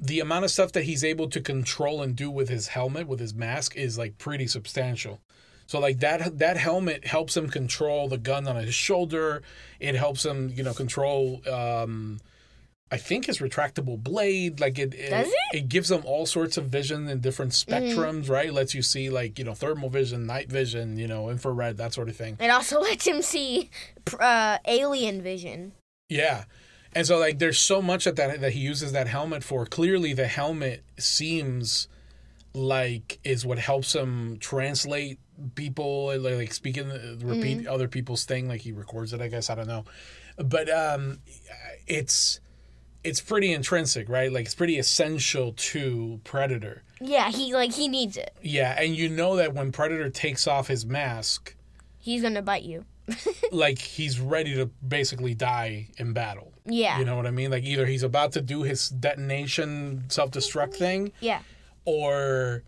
the amount of stuff that he's able to control and do with his helmet, with his mask, is like pretty substantial. So like that that helmet helps him control the gun on his shoulder. It helps him, you know, control um I think his retractable blade, like it, it, it? it gives him all sorts of vision in different spectrums, right? Lets you see like you know thermal vision, night vision, you know infrared, that sort of thing. It also lets him see uh, alien vision. Yeah. And so like there's so much that, that that he uses that helmet for. Clearly the helmet seems like is what helps him translate people like, like speaking repeat other people's thing like he records it I guess I don't know. But um it's it's pretty intrinsic, right? Like it's pretty essential to Predator. Yeah, he like he needs it. Yeah, and you know that when Predator takes off his mask, He's gonna bite you. like he's ready to basically die in battle. Yeah. You know what I mean? Like either he's about to do his detonation self destruct thing, Yeah. or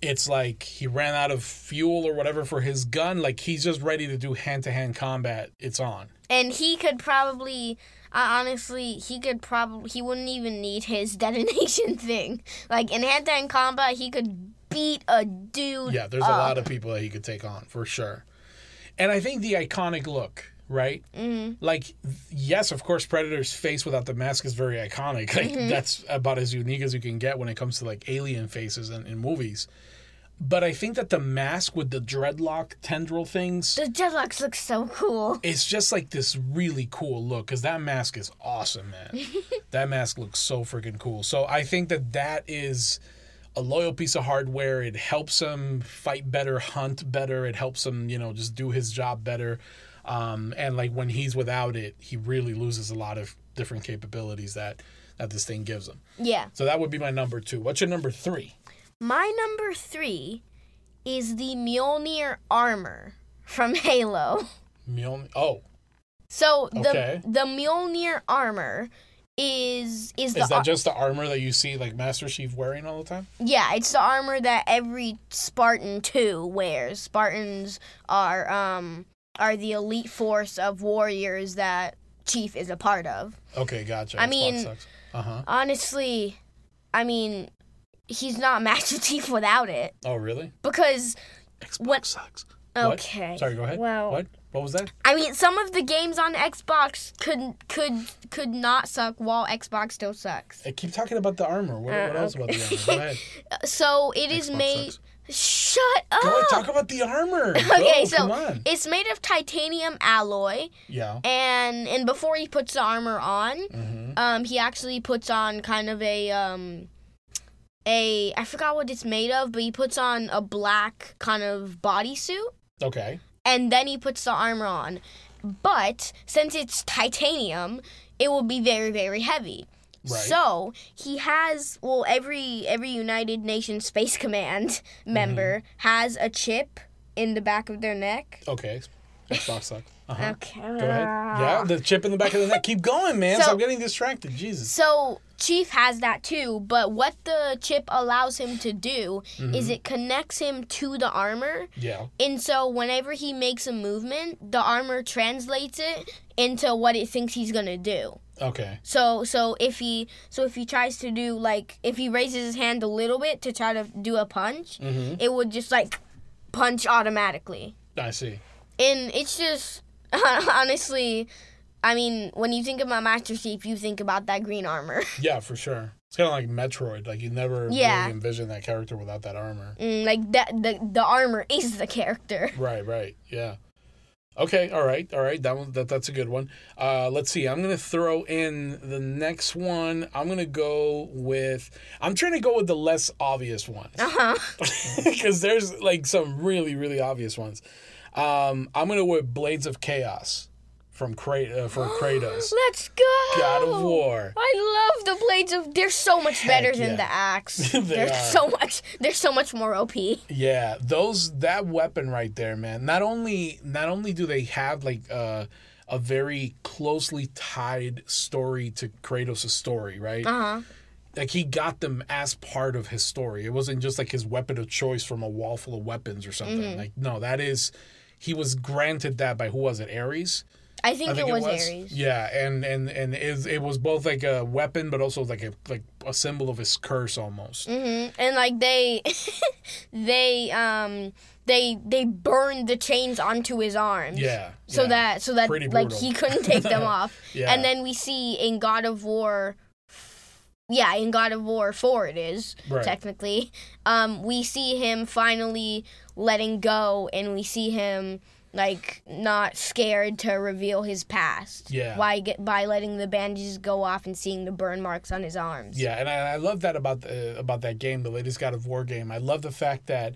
it's like he ran out of fuel or whatever for his gun. Like he's just ready to do hand to hand combat. It's on. And he could probably, uh, honestly, he could probably, he wouldn't even need his detonation thing. Like in hand to hand combat, he could beat a dude. Yeah, there's a lot of people that he could take on for sure. And I think the iconic look, right? Mm-hmm. Like, yes, of course, Predator's face without the mask is very iconic. Like, that's about as unique as you can get when it comes to like alien faces in, in movies. but I think that the mask with the dreadlock tendril things, The dreadlocks look so cool. it's just like this really cool look because that mask is awesome, man. that mask looks so freaking cool. So I think that that is a loyal piece of hardware. It helps him fight better, hunt better. It helps him, you know, just do his job better. Um, and like when he's without it, he really loses a lot of different capabilities that that this thing gives him. Yeah. So that would be my number two. What's your number three? My number three is the Mjolnir armor from Halo. Mjolnir. Oh, So the Okay. the Mjolnir armor is is the is that just the armor that you see like Master Chief wearing all the time? yeah it's the armor that every Spartan two wears. Spartans are um are the elite force of warriors that Chief is a part of. Okay, gotcha. I Xbox mean- sucks. uh huh. Honestly, I mean, he's not Master Chief without it Oh, really? because Xbox What- sucks. What? okay. Sorry, go ahead. Well, What? What was that? I mean, some of the games on Xbox could could could not suck while Xbox still sucks. I keep talking about the armor. What, what Uh, else about the armor? Go ahead. So it is Xbox made. sucks. Shut up. Go ahead. Talk about the armor. okay, Go, so on. it's made of titanium alloy, Yeah. and and before he puts the armor on, Mm-hmm. um, he actually puts on kind of a um, a I forgot what it's made of, but he puts on a black kind of bodysuit, Okay. and then he puts the armor on. But since it's titanium, it will be very very heavy. Right. So he has well every every United Nations Space Command member mm-hmm. has a chip in the back of their neck. Okay. Xbox sucks. Uh-huh. Okay. Go ahead. Yeah, the chip in the back of the neck. Keep going, man. So- Stop getting distracted. Jesus. So Chief has that too, but what the chip allows him to do Mm-hmm. is it connects him to the armor. Yeah. And so whenever he makes a movement, the armor translates it into what it thinks he's going to do. Okay. So so if he so if he tries to do like if he raises his hand a little bit to try to do a punch, Mm-hmm. it would just like punch automatically. I see. And it's just honestly, I mean, when you think about Master Chief, you think about that green armor. Yeah, for sure. It's kind of like Metroid. Like you never Yeah. really envision that character without that armor. Mm, like that the the armor is the character. Right, right. Yeah. Okay, all right, all right. That one that that's a good one. Uh let's see. I'm going to throw in the next one. I'm going to go with I'm trying to go with the less obvious ones. Uh-huh. Cuz there's like some really really obvious ones. Um I'm going to wear Blades of Chaos from Kra- uh, for Kratos. Let's go. God of War. I love the blades of. They're so much Heck better than yeah. the axe. They are are. so much. They're so much more OP. Yeah, those that weapon right there, man. Not only not only do they have like uh, a very closely tied story to Kratos' story, right? Uh huh. Like he got them as part of his story. It wasn't just like his weapon of choice from a wall full of weapons or something. Mm-hmm. Like no, that is he was granted that by who was it? Ares. I think, I think it was, Ares. Yeah, and and and it, it was both like a weapon, but also like a like a symbol of his curse almost. hmm And like they, they um they they burned the chains onto his arms. Yeah. So yeah. that so that like he couldn't take them off. Yeah. And then we see in God of War. Yeah, in God of War 4 it is Right. technically. Um we see him finally letting go and we see him like not scared to reveal his past. Yeah. By get by letting the bandages go off and seeing the burn marks on his arms. Yeah, and I, I love that about the, about that game, the latest God of War game. I love the fact that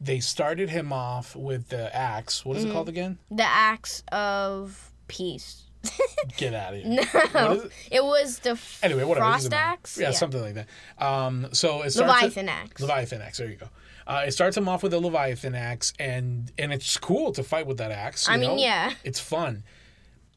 they started him off with the axe. What is Mm-hmm. it called again? The axe of peace. Get out of here. No. It? It was the f- Anyway, whatever. frost axe. Yeah, something like that. Um, so it starts Leviathan axe. Leviathan axe. There you go. Uh, it starts him off with a Leviathan axe, and and it's cool to fight with that axe. I mean, know? yeah. it's fun.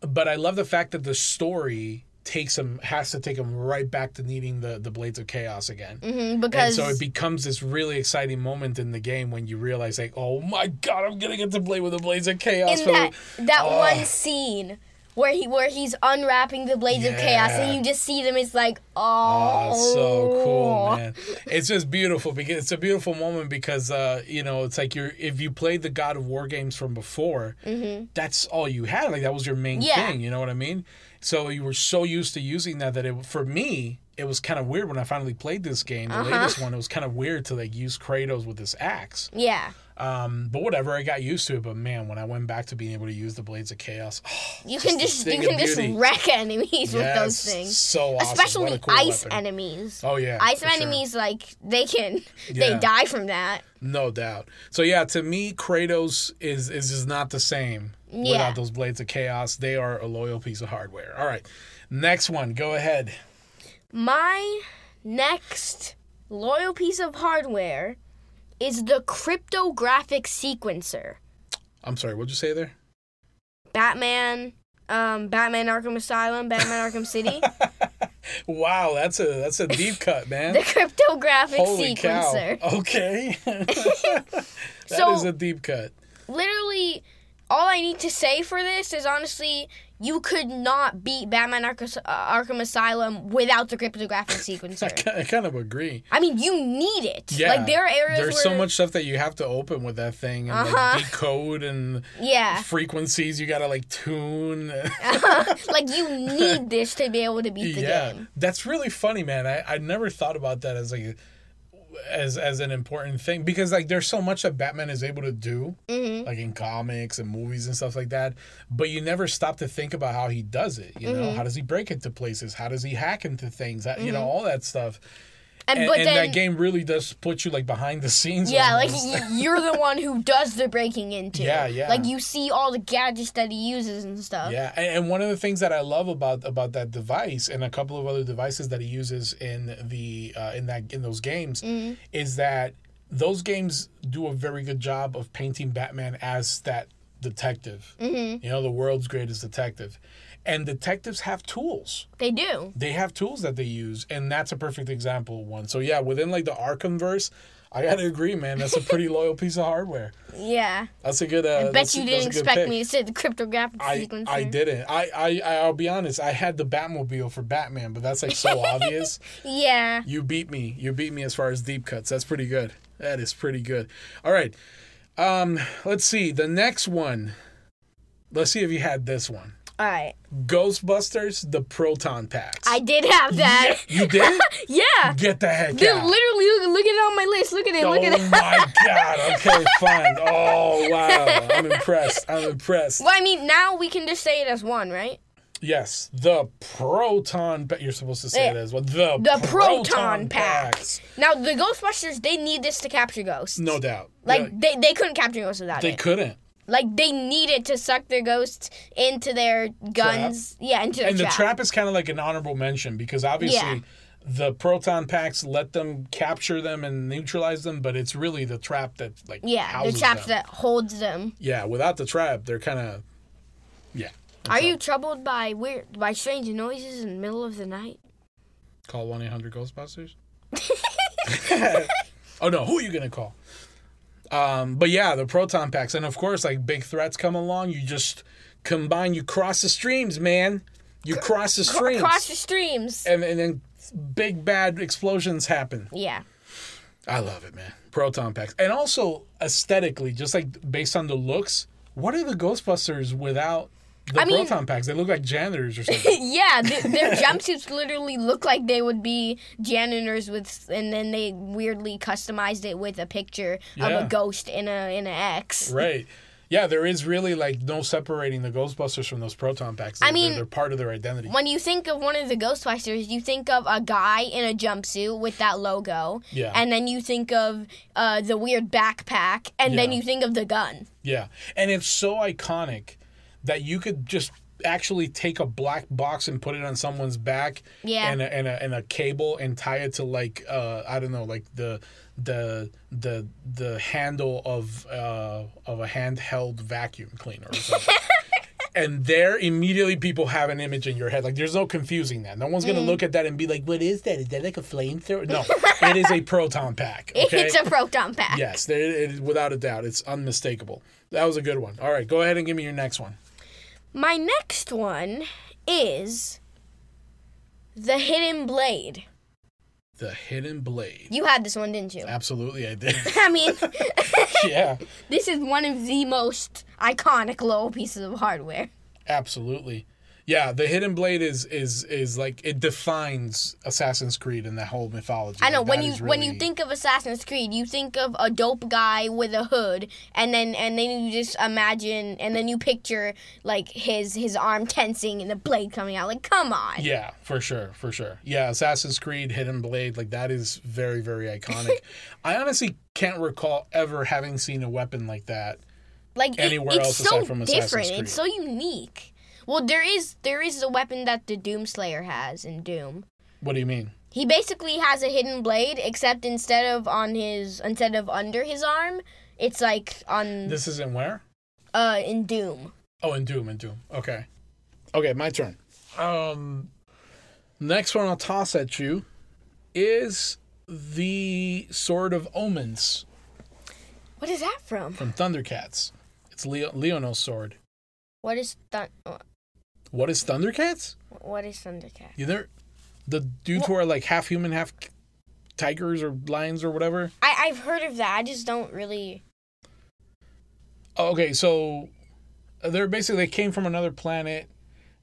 But I love the fact that the story takes him has to take him right back to needing the the blades of chaos again. hmm And because so it becomes this really exciting moment in the game when you realize, like, oh my god, I'm gonna get to play with the blades of chaos. in that that Oh. one scene where he where he's unwrapping the blades of chaos and you just see them, it's like Oh, oh, so cool, man! It's just beautiful because it's a beautiful moment because uh, you know it's like you're if you played the God of War games from before, that's all you had. Like that was your main Mm-hmm. Yeah. thing. You know what I mean? So you were so used to using that that it for me, it was kind of weird when I finally played this game, the Uh-huh. latest one. It was kind of weird to like use Kratos with this axe. Yeah. Um, but whatever, I got used to it. But man, when I went back to being able to use the Blades of Chaos, oh, You just can just you can just beauty. wreck enemies with those things. So awesome. Especially cool ice weapon. enemies. Oh yeah, ice for sure. enemies like they can Yeah. they die from that. No doubt. So yeah, to me, Kratos is is just not the same Yeah. without those blades of chaos. They are a loyal piece of hardware. All right, next one. Go ahead. My next loyal piece of hardware is the cryptographic sequencer. I'm sorry. What'd you say there? Batman, um, Batman Arkham Asylum, Batman Arkham City. Wow, that's a that's a deep cut, man. the cryptographic Holy sequencer. cow. Okay. That is So- a deep cut. Literally, all I need to say for this is honestly, you could not beat Batman Arkham, Arkham Asylum without the cryptographic sequencer. I kind of agree. I mean, you need it. Yeah. Like there are areas There's where so much stuff that you have to open with that thing and Uh-huh. like decode and Yeah. frequencies you gotta like tune. like you need this to be able to beat the game. yeah, game. that's really funny, man. I I never thought about that as like as as an important thing because like there's so much that Batman is able to do, Mm-hmm. like in comics and movies and stuff like that. But you never stop to think about how he does it. You Mm-hmm. know, how does he break into places? How does he hack into things? How- You know, all that stuff. And, And, but and then that game really does put you like behind the scenes. Yeah, like almost. y- you're the one who does the breaking into. Yeah, yeah. Like you see all the gadgets that he uses and stuff. Yeah, and, and one of the things that I love about about that device and a couple of other devices that he uses in the uh, in that in those games Mm-hmm. is that those games do a very good job of painting Batman as that detective. Mm-hmm. You know, the world's greatest detective. And detectives have tools. They do. They have tools that they use, and that's a perfect example of one. So yeah, within like the Arkham verse, I gotta agree, man. That's a pretty loyal piece of hardware. Yeah. That's a good. Uh, I bet you didn't expect me to say the cryptographic I, sequencer. I didn't. I, I I'll be honest. I had the Batmobile for Batman, but that's like so obvious. Yeah. You beat me. You beat me as far as deep cuts. That's pretty good. That is pretty good. All right. Um. Let's see the next one. Let's see if you had this one. All right. Ghostbusters: The Proton Packs. I did have that. you did? Yeah. Get the heck Dude, out. literally, look, look at it on my list. Look at it. Oh Look at oh it. my god. Okay, fine. Oh wow. I'm impressed. I'm impressed. Well, I mean, now we can just say it as one, right? Yes, the proton. Pa- you're supposed to say it as well. The, The proton packs. Now, the Ghostbusters, they need this to capture ghosts. No doubt. Like, Yeah, they, they couldn't capture ghosts without they it. They couldn't. Like, they needed to suck their ghosts into their guns. Yeah, into the trap. And trap. the trap is kind of like an honorable mention because obviously Yeah. the proton packs let them capture them and neutralize them, but it's really the trap that like Yeah, the traps them. that holds them. Yeah, without the trap, they're kind of yeah. Are you troubled by weird, by strange noises in the middle of the night? Call one eight hundred Ghostbusters. oh no, who are you gonna call? Um, but yeah, the proton packs, and of course, like big threats come along, you just combine, you cross the streams, man. You cross the streams, Across the streams. and, and then big bad explosions happen. Yeah. I love it, man. Proton packs, and also aesthetically, just like based on the looks, what are the Ghostbusters without the I mean- proton packs? They look like janitors or something. Yeah, th- their jumpsuits literally look like they would be janitors with, and then they weirdly customized it with a picture of a ghost in a in an X. right. Yeah, there is really like no separating the Ghostbusters from those proton packs. They're, mean- they're, they're part of their identity. When you think of one of the Ghostbusters, you think of a guy in a jumpsuit with that logo, Yeah. and then you think of uh, the weird backpack, and then you think of the gun. Yeah, and it's so iconic that you could just actually take a black box and put it on someone's back Yeah. and a, and a, and a cable and tie it to like uh I don't know like the the the the handle of uh of a handheld vacuum cleaner or something. And there, immediately, people have an image in your head. Like, there's no confusing that. No one's gonna Mm. look at that and be like, "What is that? Is that like a flamethrower?" No, it is a proton pack. Okay? It's a proton pack. Yes, there, it, without a doubt, it's unmistakable. That was a good one. All right, go ahead and give me your next one. My next one is the Hidden Blade. The Hidden Blade. You had this one, didn't you? Absolutely, I did. I mean, yeah, this is one of the most iconic little pieces of hardware. absolutely. Yeah, the hidden blade is is is like it defines Assassin's Creed and that whole mythology. I know Like, when you is when you think of Assassin's Creed, you think of a dope guy with a hood, and then and then you just imagine, and then you picture like his his arm tensing and the blade coming out. Like, come on. Yeah, for sure, for sure. Yeah, Assassin's Creed Hidden Blade, like that is very, very iconic. I honestly can't recall ever having seen a weapon like that. like it- anywhere it's else so aside from Assassin's different. Creed. It's so unique. Well, there is there is a weapon that the Doomslayer has in Doom. What do you mean? He basically has a hidden blade, except instead of on his instead of under his arm, it's like on This isn't where? uh in Doom. Oh, in Doom, in Doom. Okay. Okay, my turn. Um, next one I'll toss at you is the Sword of Omens What is that from? from Thundercats. It's Leo- Lion-O's sword. What is thun- What is Thundercats? What is Thundercats? You there? The dudes who are like half human, half tigers or lions or whatever. I I've heard of that. I just don't really. Oh, okay, so they're basically they came from another planet,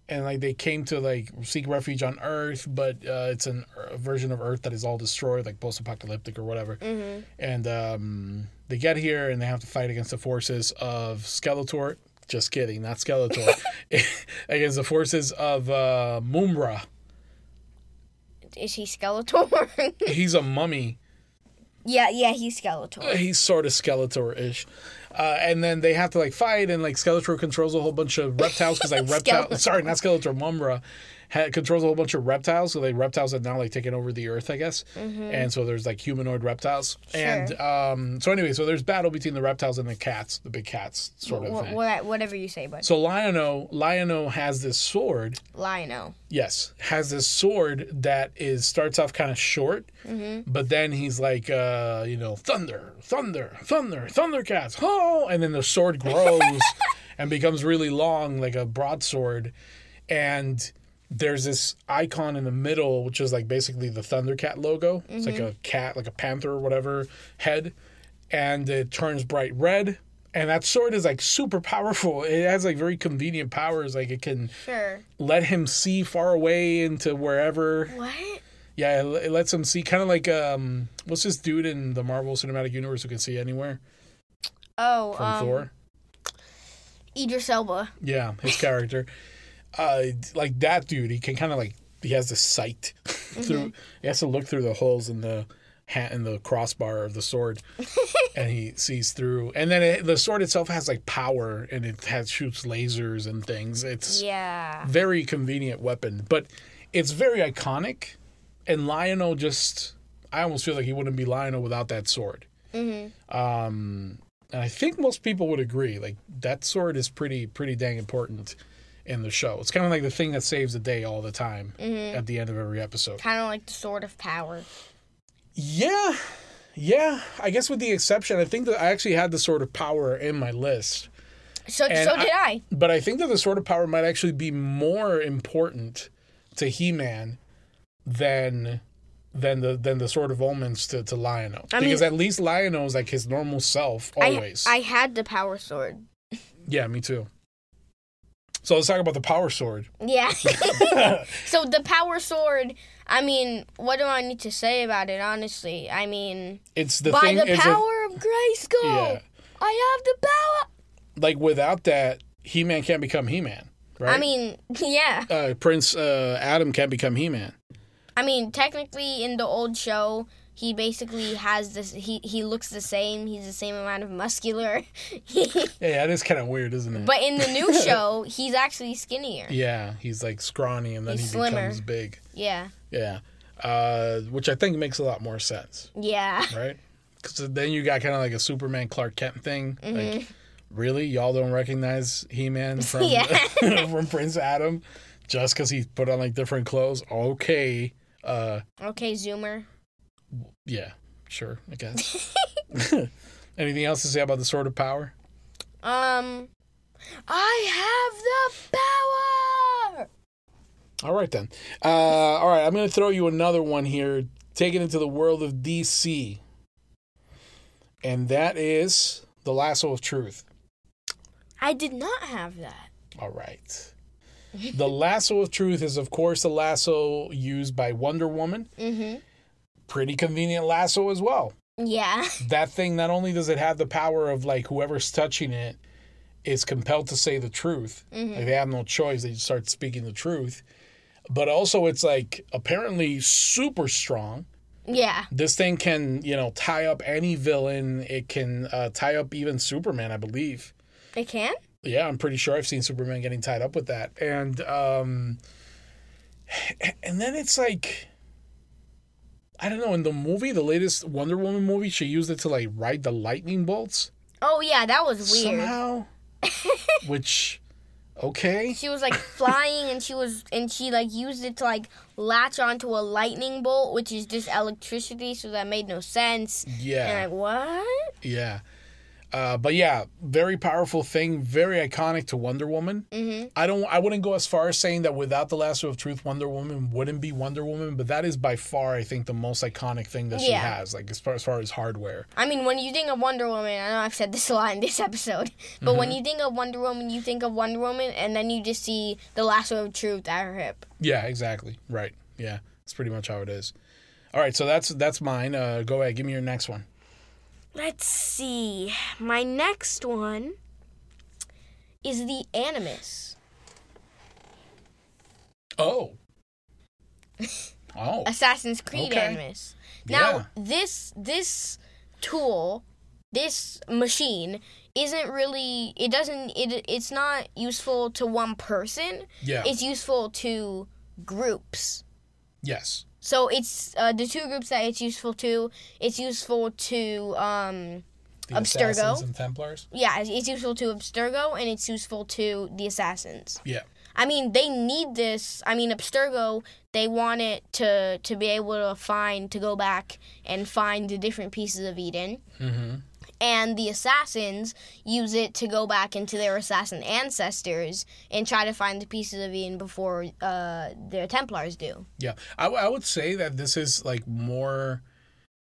and like they came to like seek refuge on Earth, but uh, it's an, a version of Earth that is all destroyed, like post-apocalyptic or whatever. hmm And um, they get here and they have to fight against the forces of Skeletor. Just kidding, not Skeletor. against the forces of uh, Mumm-Ra. Is he Skeletor? He's a mummy. yeah, yeah, he's Skeletor. he's sort of Skeletor-ish. Uh, and then they have to like fight, and like Skeletor controls a whole bunch of reptiles because like reptile. Skeletor. Sorry, not Skeletor. Mumm-Ra ha controls a whole bunch of reptiles. So like reptiles have now like taken over the Earth, I guess. And so there's like humanoid reptiles. And um, so anyway, so there's battle between the reptiles and the cats, the big cats, sort of Wh- thing. wha- whatever you say, but So Lion-O, Lion-O has this sword. Lionel. Yes, has this sword that is starts off kind of short, but then he's like, uh, you know, thunder, thunder, thunder, thundercats, oh, and then the sword grows and becomes really long, like a broadsword, and there's this icon in the middle, which is like basically the Thundercat logo. It's like a cat, like a panther or whatever head, and it turns bright red. And that sword is like super powerful. It has like very convenient powers. Like it can Sure. let him see far away into wherever. What? Yeah, it, it lets him see kind of like um what's this dude in the Marvel Cinematic Universe who can see anywhere Oh, from um, Thor? Idris Elba. Yeah, his character. Uh like that dude, he can kind of like he has the sight through he has to look through the holes in the hat in the crossbar of the sword and he sees through and then it, the sword itself has like power and it has shoots lasers and things it's Yeah. very convenient weapon, but it's very iconic. And Lionel just, I almost feel like he wouldn't be Lionel without that sword. Mm-hmm. Um, and I think most people would agree. Like that sword is pretty, pretty dang important in the show. It's kind of like the thing that saves the day all the time Mm-hmm. at the end of every episode. Kind of like the Sword of Power. Yeah, yeah. I guess with the exception, I think that I actually had the sword of power in my list. So And so did I. But I think that the Sword of Power might actually be more important to He Man than than the than the Sword of Omens to, to Lionel. I because mean- at least Lionel is like his normal self always. I I had the Power Sword. yeah, me too. So let's talk about the Power Sword. Yeah. so the Power Sword. I mean, what do I need to say about it? Honestly, I mean, It's the by thing the power that, of Grayskull, Yeah. I have the power. like without that, He Man can't become He Man. Right? I mean, yeah. uh, Prince uh, Adam can't become He Man. I mean, technically, in the old show, he basically has this. He he looks the same. He's the same amount of muscular. Yeah, yeah, it is kind of weird, isn't it? but in the new show, he's actually skinnier. yeah, he's like scrawny and then He's he slimmer. becomes big. Yeah. Yeah. Uh, which I think makes a lot more sense, Yeah. right? Because then you got kind of like a Superman Clark Kent thing. Mm-hmm. Like, really? Y'all don't recognize He Man from, from Prince Adam just because he put on like different clothes? Okay. Uh, Okay, Zoomer. Yeah, sure, I guess. Anything else to say about the Sword of Power? Um, I have the power. All right, then. Uh, all right, I'm going to throw you another one here, take it into the world of DC. And that is The Lasso of Truth. I did not have that. All right. the lasso of truth is, of course, the lasso used by Wonder Woman. Mm-hmm. Pretty convenient lasso as well. Yeah. That thing, not only does it have the power of like whoever's touching it is compelled to say the truth, like they have no choice, they just start speaking the truth. But also, it's like apparently super strong. Yeah. This thing can, you know, tie up any villain. It can uh, tie up even Superman, I believe. It can? Yeah, I'm pretty sure I've seen Superman getting tied up with that. And um and then it's like I don't know, in the movie, the latest Wonder Woman movie, she used it to like ride the lightning bolts Oh yeah, that was weird. somehow. which okay. She was like flying and she was and she like used it to like latch onto a lightning bolt, which is just electricity, so that made no sense. Yeah. And like, what? Yeah. Uh, but yeah, very powerful thing, very iconic to Wonder Woman. Mm-hmm. I don't, I wouldn't go as far as saying that without the lasso of truth, Wonder Woman wouldn't be Wonder Woman, but that is by far, I think, the most iconic thing that she has, like as far as far as hardware. I mean, when you think of Wonder Woman, I know I've said this a lot in this episode, but when you think of Wonder Woman, you think of Wonder Woman, and then you just see the lasso of truth at her hip. Yeah, exactly. Right. Yeah, that's pretty much how it is. All right, so that's that's mine. Uh, go ahead, give me your next one. Let's see. My next one is the Animus. Oh. Oh. Assassin's Creed Okay. Animus. Now, Yeah. this this tool, this machine isn't really it doesn't it it's not useful to one person. Yeah. It's useful to groups. yes. So it's uh, the two groups that it's useful to. It's useful to um The Abstergo. Assassins and Templars. yeah, it's- it's useful to Abstergo and it's useful to the assassins. Yeah. I mean, they need this. I mean, Abstergo, they want it to to be able to find to go back and find the different pieces of Eden. Mm-hmm. And the assassins use it to go back into their assassin ancestors and try to find the pieces of Eden before uh, their Templars do. Yeah, I, w- I would say that this is like more.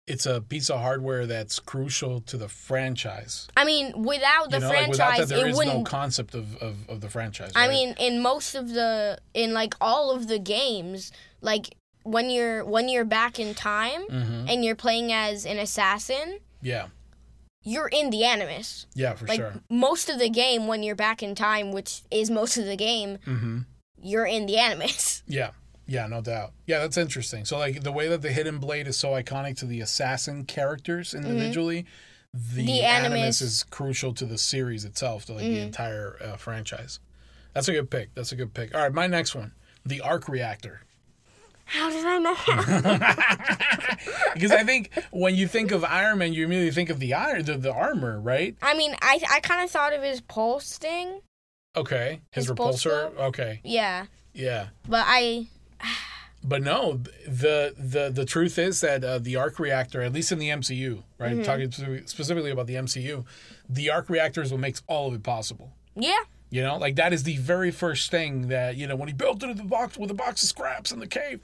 It's a piece of hardware that's crucial to the franchise. I mean, without the you know, like without franchise, that, there it is wouldn't. no concept of, of, of the franchise. I mean, in most of the in like all of the games, like when you're when you're back in time Mhm. and you're playing as an assassin, yeah, you're in the Animus. yeah, for Like sure. most of the game, when you're back in time, which is most of the game, Mm-hmm. you're in the Animus. Yeah, yeah, no doubt. Yeah, that's interesting. So, like the way that the Hidden Blade is so iconic to the assassin characters individually, the, Mm-hmm. The Animus. Animus- is crucial to the series itself, to like the Mhm. entire uh, franchise. That's a good pick. That's a good pick. All right, my next one, the Arc Reactor. How did I know because I think when you think of Iron Man, you immediately think of the iron, the, the armor, right? I mean, I I kind of thought of his pulse thing. Okay, his, His repulsor. Okay, Yeah, yeah, but I but no, the the the truth is that uh, the arc reactor, at least in the MCU, right? Mm-hmm. Talking specifically about the MCU, the arc reactor is what makes all of it possible. yeah. You know, like that is the very first thing that you know when he built it in the box with a box of scraps in the cave.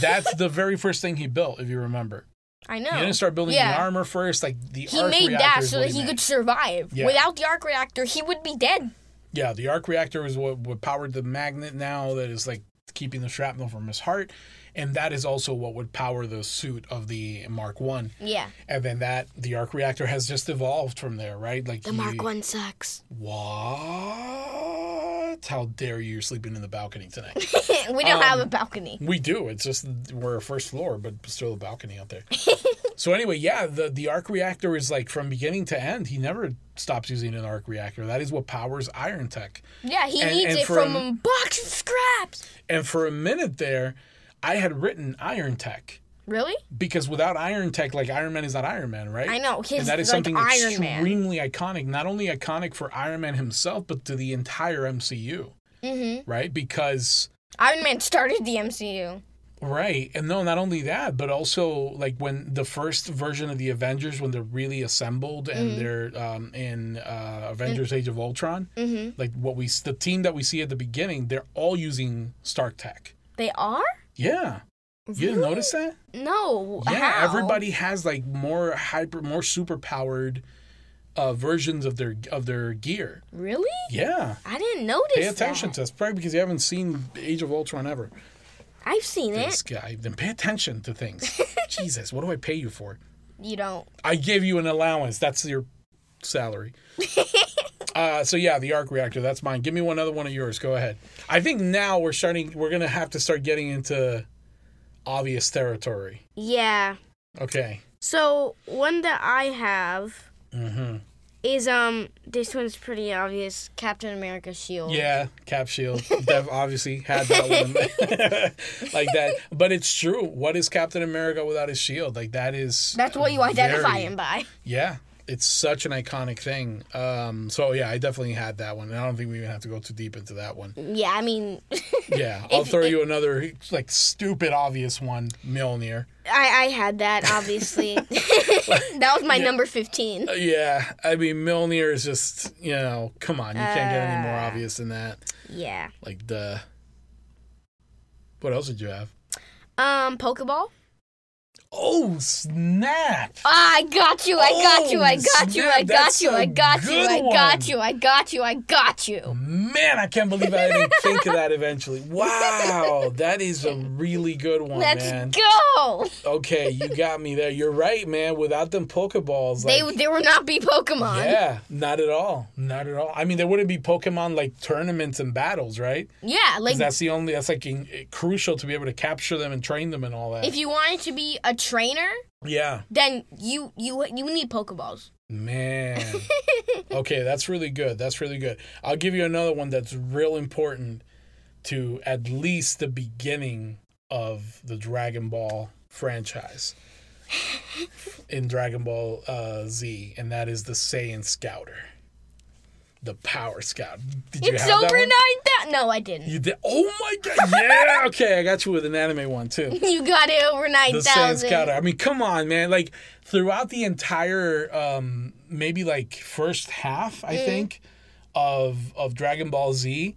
That's the very first thing he built, if you remember. I know. He didn't start building Yeah. the armor first. Like the He made that so that he made. could survive. Yeah. Without the arc reactor, he would be dead. Yeah, the arc reactor is what, what powered the magnet now that is like keeping the shrapnel from his heart. And that is also what would power the suit of the Mark One. Yeah. And then that the arc reactor has just evolved from there, right? Like The he- Mark One sucks. What? How dare you? You're sleeping in the balcony tonight. we don't have Um, a balcony. we do. It's just we're first floor, but still a balcony out there. so anyway, yeah, the the arc reactor is like from beginning to end. He never stops using an arc reactor. That is what powers Iron Tech. Yeah, he and- needs and it from a box of scraps. And for a minute there, I had written Iron Tech Really? because without Iron Tech, like Iron Man is not Iron Man, right? I know. His and that is like something Iron Man. extremely iconic. Not only iconic for Iron Man himself, but to the entire MCU, hmm right? Because Iron Man started the MCU. Right. And no, not only that, but also like when the first version of the Avengers, when they're really assembled and Mm-hmm. they're um, in uh, Avengers Age of Ultron, hmm like what we, the team that we see at the beginning, they're all using Stark Tech. They are? Yeah. You didn't Really? notice that? No. Yeah. how? Everybody has like more hyper, more super powered uh, versions of their of their gear. Really? Yeah. I didn't notice Pay attention that. to us. Probably because you haven't seen Age of Ultron ever. I've seen it. This it. guy. Then pay attention to things. Jesus, what do I pay you for? You don't. I give you an allowance. That's your salary. uh, so yeah, the arc reactor. That's mine. Give me one other one of yours. Go ahead. I think now we're starting. We're gonna have to start getting into obvious territory. Yeah. Okay. So one that I have Mm-hmm. is um this one's pretty obvious. Captain America's shield. Yeah, Cap Shield. Dev obviously had that one like that. But it's true. What is Captain America without his shield? Like that is. That's what you identify very- him by. Yeah, it's such an iconic thing. Um, so yeah, I definitely had that one. And I don't think we even have to go too deep into that one. Yeah, I mean, Yeah, I'll If- throw you another like stupid obvious one, Mjolnir. I I had that obviously. that was my number fifteen. Uh, Yeah, I mean Mjolnir is just you know, come on, you can't get any more Uh. obvious than that. Yeah. Like the. What else did you have? Um, Pokeball. Oh snap! I got you. I got you. I Oh, got you. I got you. I got you. I got you. I got you. I got you. Man, I can't believe I didn't think of that eventually. Wow, that is a really good one, Let's man. go. Okay, you got me there. You're right, man. Without them Pokeballs, They like, they would not be Pokemon. yeah, not at all, not at all. I mean, there wouldn't be Pokemon like tournaments and battles, right? Yeah, 'Cause like that's the only that's like in, eh, crucial to be able to capture them and train them and all that. if you wanted to be a trainer, yeah, then you you you need Pokeballs. man. okay, that's really good. That's really good. I'll give you another one that's real important to at least the beginning of the Dragon Ball franchise in Dragon Ball uh, Z, and that is the Saiyan Scouter, the Power Scout. Did you It's have that over one? nine thousand. No, I didn't. You did. Oh my god! Yeah. Okay, I got you with an anime one too. You got it over nine the. Scouter. I mean, come on, man! Like throughout the entire, um, maybe like first half, I think, of of Dragon Ball Z,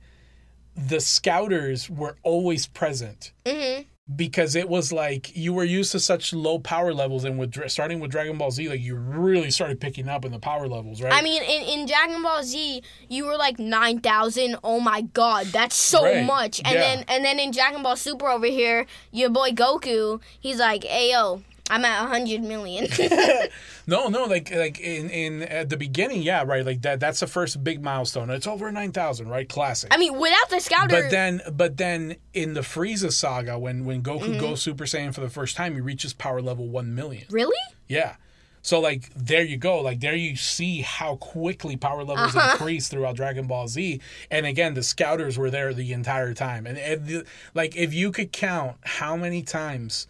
the Scouters were always present hmm because it was like you were used to such low power levels, and with starting with Dragon Ball Z, like you really started picking up in the power levels, right? I mean, in, in Dragon Ball Z, you were like nine thousand. Oh my god, that's so Right. much. And Yeah. then and then in Dragon Ball Super over here, your boy Goku, he's like, "Ayo, I'm at hundred million. No, no, like like in in at the beginning, yeah, right. Like that. That's the first big milestone. It's over nine thousand, right? Classic. I mean, without the Scouter, But then, but then in the Frieza saga, when when Goku Mm-hmm. goes Super Saiyan for the first time, he reaches power level one million. really? Yeah. So like there you go. Like there you see how quickly power levels Uh-huh. increase throughout Dragon Ball Z. And again, the scouters were there the entire time. And, and the- like if you could count how many times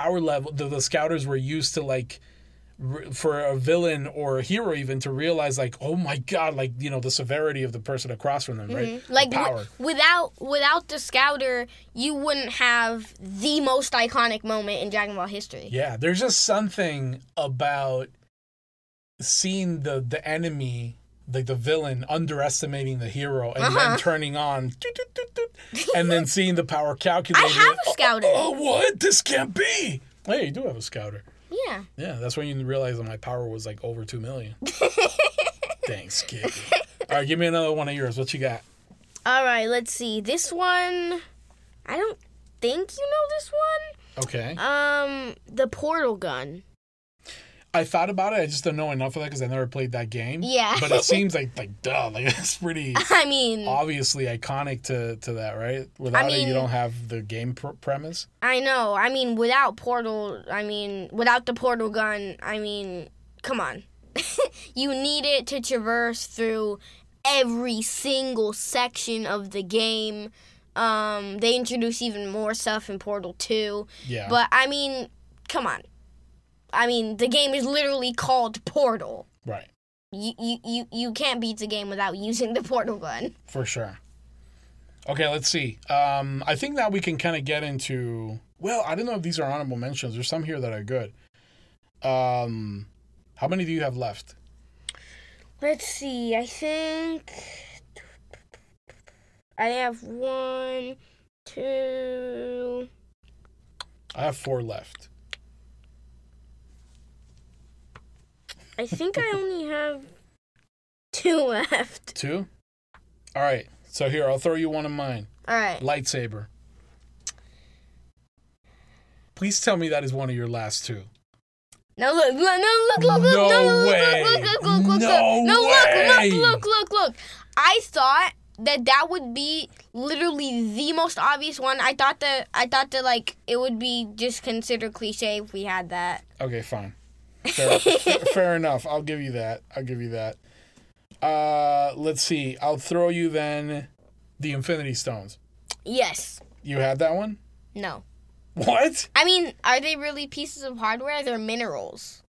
power level the, the scouters were used to like r- for a villain or a hero even to realize like oh my god like you know the severity of the person across from them right? Mm-hmm. The Like power. w- without without the Scouter, you wouldn't have the most iconic moment in Dragon Ball history. Yeah, there's just something about seeing the the enemy, like the villain, underestimating the hero and Uh-huh. then turning on, and then seeing the power calculator. have a scouter. Oh, oh, what? This can't be. Hey, you do have a scouter. Yeah. Yeah, that's when you realize that my power was like over two million. Thanks, kid. All right, give me another one of yours. What you got? All right, let's see. This one, I don't think you know this one. Okay. Um, the portal gun. I thought about it. I just don't know enough of that because I never played that game. Yeah. But it seems like like duh, like it's pretty. I mean, obviously iconic to to that, right? Without it, mean- you don't have the game pr- premise. I know. I mean, without portal, I mean, without the portal gun, I mean, come on. you need it to traverse through every single section of the game. Um, they introduce even more stuff in Portal 2. Yeah, But I mean, come on. I mean, the game is literally called Portal. right, You, you, you, you can't beat the game without using the portal gun. for sure. Okay, let's see. Um, I think that we can kind of get into. Well, I don't know if these are honorable mentions. There's some here that are good. Um, how many do you have left? Let's see. I think I have one, two. I have four left. I think I only have two left. Two? All right. So here, I'll throw you one of mine. All right. Lightsaber. Please tell me that is one of your last two. No, look, look, no, look, look, look, No no, look, way. look, look, look, look, look, No no, way. look, look, look, look, look. I thought that that would be literally the most obvious one. I thought that I thought that like it would be just considered cliche if we had that. Okay, fine. Fair, fair enough. I'll give you that. I'll give you that. Uh, let's see. I'll throw you then the Infinity Stones. Yes. You have that one? No. What? I mean, are they really pieces of hardware? They're minerals.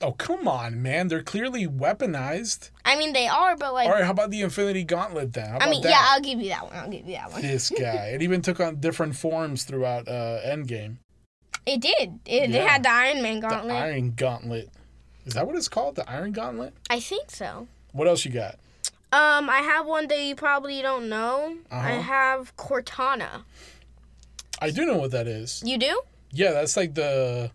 Oh, come on, man. They're clearly weaponized. I mean, they are, but like, All right, how about the Infinity Gauntlet then? How about I mean, that? yeah, I'll give you that one. I'll give you that one. this guy. It even took on different forms throughout uh, Endgame. It did. It, Yeah. it had the Iron Man gauntlet. The. Iron Gauntlet. Is that what it's called? The Iron Gauntlet? I think so. What else you got? Um, I have one that you probably don't know. I Uh-huh. have Cortana. I do know what that is. You do? Yeah, that's like the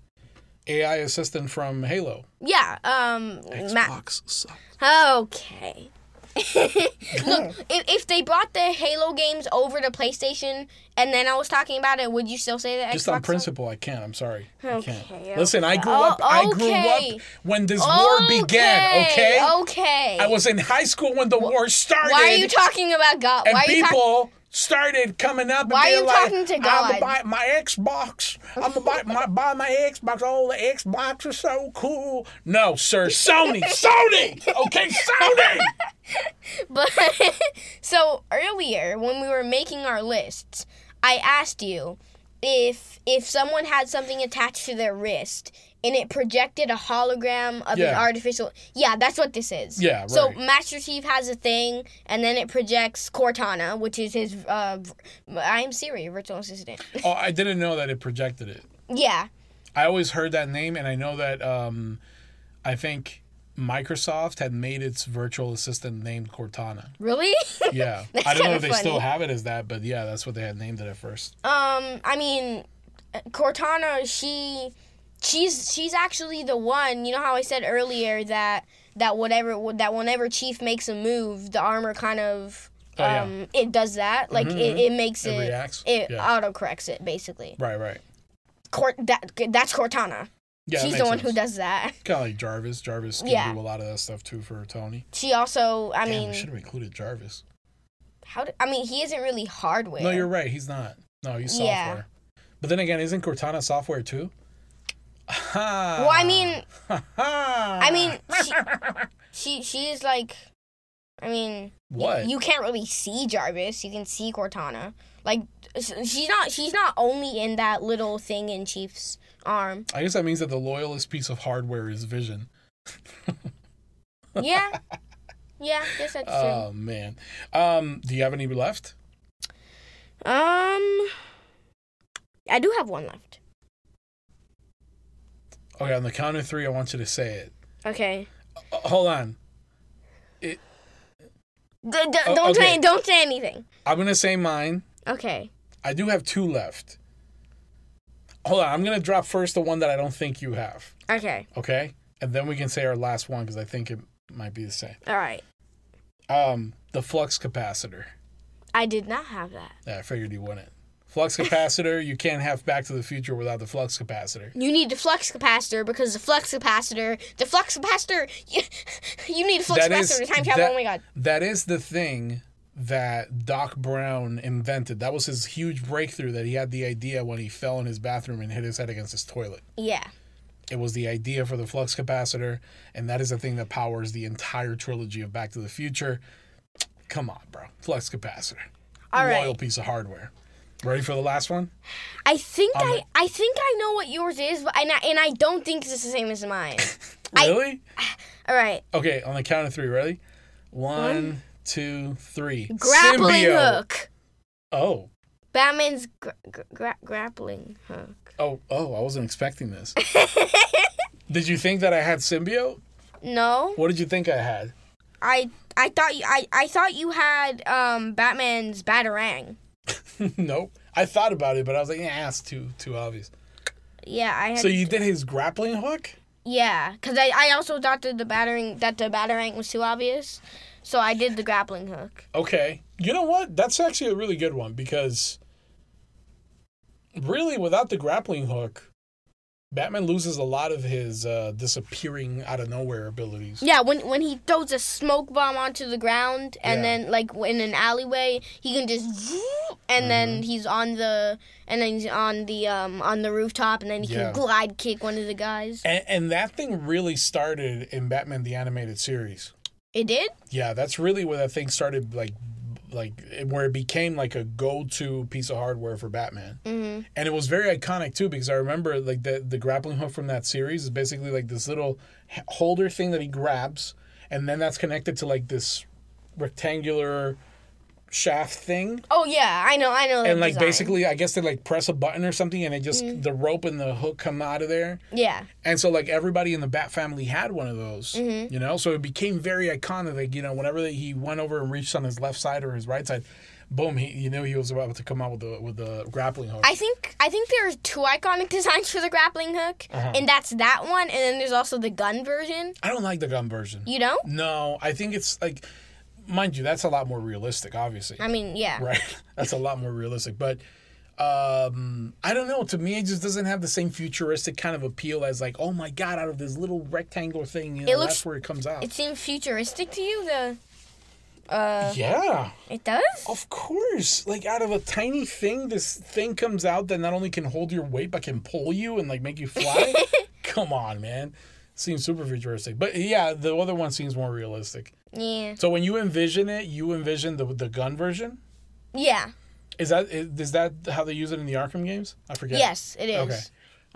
AI assistant from Halo. Yeah. Um. Ma- Xbox sucks. okay. Look, if, if they brought the Halo games over to PlayStation and then I was talking about it, would you still say that? Just on principle, I can't. I'm sorry. I can't. Okay, Listen, I okay. grew up. I grew Oh, okay. up when this war began. Okay. Okay. I was in high school when the war started. Why are you talking about God? and Why are you talking? people started coming up and Why are being you like, talking to I'm gonna buy my Xbox. I'm gonna buy my, buy my Xbox. Oh, the Xbox is so cool. No, sir, Sony, Sony. Okay, Sony. But so earlier when we were making our lists, I asked you if if someone had something attached to their wrist and it projected a hologram of an artificial Yeah, that's what this is. Yeah, right. So. Master Chief has a thing and then it projects Cortana, which is his uh I am Siri virtual assistant. Oh, I didn't know that it projected it. yeah. I always heard that name, and I know that um, I think Microsoft had made its virtual assistant named Cortana. Really? Yeah, I don't know if they still have it as that, but yeah, that's what they had named it at first. Um, I mean, Cortana, she, she's she's actually the one. You know how I said earlier that that whatever that whenever Chief makes a move, the armor kind of Oh, yeah. um it does that. Like Mhm, it, it makes It it reacts? it Yeah. auto corrects it basically. Right, right. Cort that that's Cortana. Yeah, She's the one who does that. Kind of like Jarvis. Jarvis can Yeah. do a lot of that stuff too for Tony. She also, I Damn, mean, we should have included Jarvis. how? Do, I mean, he isn't really hardware. No, you're right. He's not. No, he's software. Yeah. software. But then again, isn't Cortana software too? Well, I mean. I mean, she, she she is like, I mean, What? You, can't really see Jarvis. You can see Cortana. Like she's not she's not only in that little thing in Chief's arm. I guess that means that the loyalist piece of hardware is Vision. Yeah, yeah, guess that's true. Oh man. Um, do you have any left? Um, I do have one left. Okay, on the count of three, I want you to say it. Okay. Uh, hold on. D- d- Oh, don't okay. say don't say anything. I'm gonna say mine. Okay. I do have two left. Hold on, I'm gonna drop first the one that I don't think you have. Okay. Okay, and then we can say our last one because I think it might be the same. All right. Um, the flux capacitor. I did not have that. Yeah, I figured you wouldn't. Flux capacitor. you can't have Back to the Future without the flux capacitor. You need the flux capacitor because the flux capacitor, the flux capacitor, you, you need a flux That capacitor is- to time travel. that- oh my god. That is the thing that Doc Brown invented. That was his huge breakthrough that he had the idea when he fell in his bathroom and hit his head against his toilet. Yeah. It was the idea for the flux capacitor, and that is the thing that powers the entire trilogy of Back to the Future. Come on, bro. Flux capacitor. All right. Loyal piece of hardware. Ready for the last one? I think Um, I I think I know what yours is, but and I, and I don't think it's the same as mine. I- Really? All right. okay, on the count of three. Ready? One, two, three. Grappling Symbiote. hook. Oh. Batman's gra- gra- grappling hook. Oh, oh, I wasn't expecting this. Did you think that I had symbiote? No, What did you think I had? I I thought you I, I thought you had um Batman's batarang. nope. I thought about it, but I was like, yeah, that's too too obvious. Yeah, I had. So you did his grappling hook? Yeah, because I, I also thought that the batarang that the batarang was too obvious, so I did the grappling hook. Okay. You know what? That's actually a really good one because really without the grappling hook, Batman loses a lot of his uh, disappearing out of nowhere abilities. Yeah, when when he throws a smoke bomb onto the ground and Yeah. then like in an alleyway, he can just and Mm-hmm. then he's on the and then he's on the um on the rooftop and then he Yeah. can glide kick one of the guys. And, and that thing really started in Batman the Animated Series. It did? Yeah, that's really where that thing started, like, like where it became like a go-to piece of hardware for Batman. Mm-hmm. And it was very iconic too because I remember like the the grappling hook from that series is basically like this little holder thing that he grabs, and then that's connected to like this rectangular shaft thing. Oh yeah, I know, I know. and like design. basically i guess they like press a button or something and it just the rope and the hook come out of there Yeah. and so like everybody in the bat family had one of those Mm-hmm. you know so it became very iconic like you know whenever he went over and reached on his left side or his right side boom he you knew he was about to come out with the with the grappling hook I think I think there's two iconic designs for the grappling hook, Uh-huh. and that's that one, and then there's also the gun version. i don't like the gun version You know? no i think it's like mind you that's a lot more realistic obviously. I mean, yeah. right? That's a lot more realistic but um i don't know. To me it just doesn't have the same futuristic kind of appeal as like oh my god out of this little rectangular thing you know, looks- that's where it comes out. It seems futuristic to you. The uh, yeah. it does. of course. Like out of a tiny thing this thing comes out that not only can hold your weight but can pull you and like make you fly? Come on man. Seems super futuristic. But yeah the other one seems more realistic Yeah. so when you envision it you envision the the gun version Yeah. Is that is, that how they use it in the Arkham games? I forget. Yes, it is. Okay.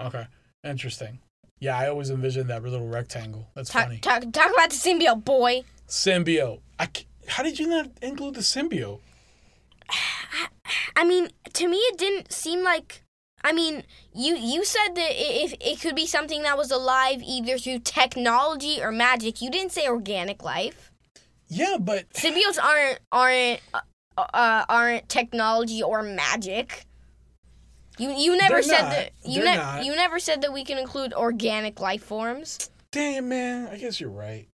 Okay. Interesting. Yeah, I always envisioned that little rectangle. That's Talk, funny. talk, talk about the symbiote, boy. Symbiote. I how did you not include the symbiote? I mean, to me, it didn't seem like. I mean, you you said that i- if it could be something that was alive either through technology or magic. You didn't say organic life. Yeah, but Symbiotes aren't aren't uh, uh, aren't technology or magic. You you never They're said not. that you ne- you never said that we can include organic life forms. damn man, I guess you're right.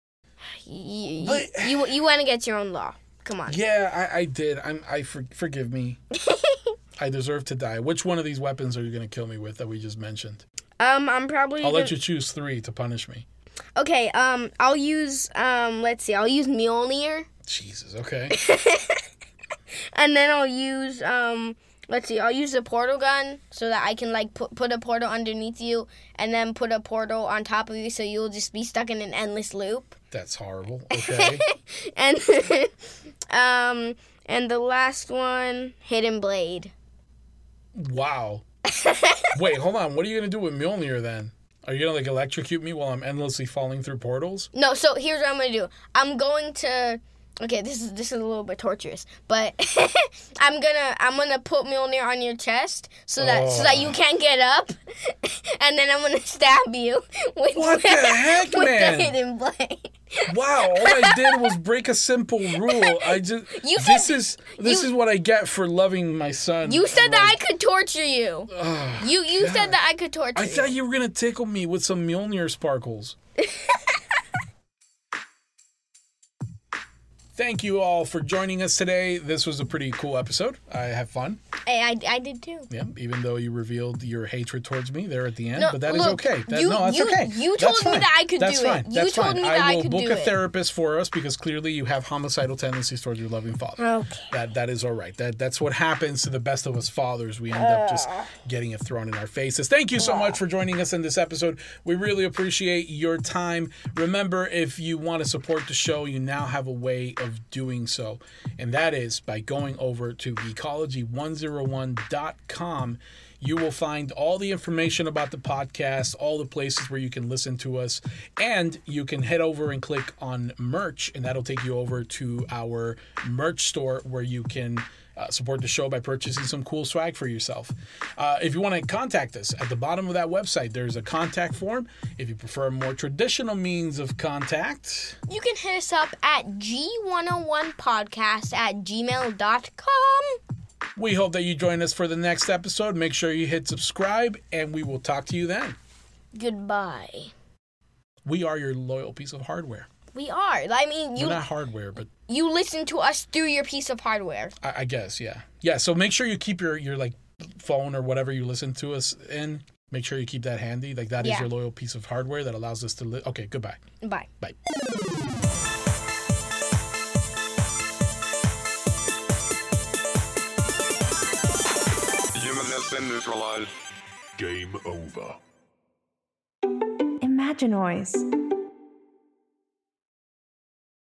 You But- you, you want to get your own law. Come on. Yeah, I, I did. I'm I for, forgive me. I deserve to die. Which one of these weapons are you gonna kill me with that we just mentioned? Um, I'm probably. I'll let gonna- you choose three to punish me. Okay. Um, I'll use um. Let's see. I'll use Mjolnir, Jesus. Okay. and then I'll use um. Let's see. I'll use the portal gun so that I can like put put a portal underneath you, and then put a portal on top of you, so you'll just be stuck in an endless loop. That's horrible. Okay. And um, and the last one, hidden blade. Wow. Wait, hold on. What are you gonna do with Mjolnir then? Are you gonna like electrocute me while I'm endlessly falling through portals? No, so here's what I'm gonna do. I'm going to. Okay, this is this is a little bit torturous, but I'm gonna I'm gonna put Mjolnir on your chest so that so that you Oh. can't get up, and then I'm gonna stab you with What the heck, with man? the hidden blade. Wow, all I did was break a simple rule. I just You this is this you- is what I get for loving my son. You said that I could torture you. ugh, You you God. said that I could torture I you. thought you were gonna tickle me with some Mjolnir sparkles. Thank you all for joining us today. This was a pretty cool episode. I had fun. Hey, I, I did too. Yeah, even though you revealed your hatred towards me there at the end, No, but that is look, okay. That, you- no, that's you- okay. you That's told me fine. that I could that's do it. fine. You That's told fine. me that I I will could book do a it. therapist for us because clearly you have homicidal tendencies towards your loving father. Okay. That that is all right. That that's what happens to the best of us fathers. We end up just getting it thrown in our faces. Thank you so much for joining us in this episode. We really appreciate your time. Remember, if you want to support the show, you now have a way of doing so, and that is by going over to geekology101.com. You will find all the information about the podcast, all the places where you can listen to us, and you can head over and click on merch, and that'll take you over to our merch store where you can uh, support the show by purchasing some cool swag for yourself. Uh, if you want to contact us, at the bottom of that website, there's a contact form. If you prefer a more traditional means of contact, You can hit us up at G101podcast at gmail.com. we hope that you join us for the next episode. Make sure you hit subscribe, and we will talk to you then. Goodbye. we are your loyal piece of hardware. We are. I mean, you We're not hardware, but you listen to us through your piece of hardware. I, I guess yeah, yeah. So make sure you keep your your like phone or whatever you listen to us in. Make sure you keep that handy. Like that is Yeah. your loyal piece of hardware that allows us to. Li- okay, goodbye. Bye. Bye. Human has been neutralized. Game over. Imaginoise.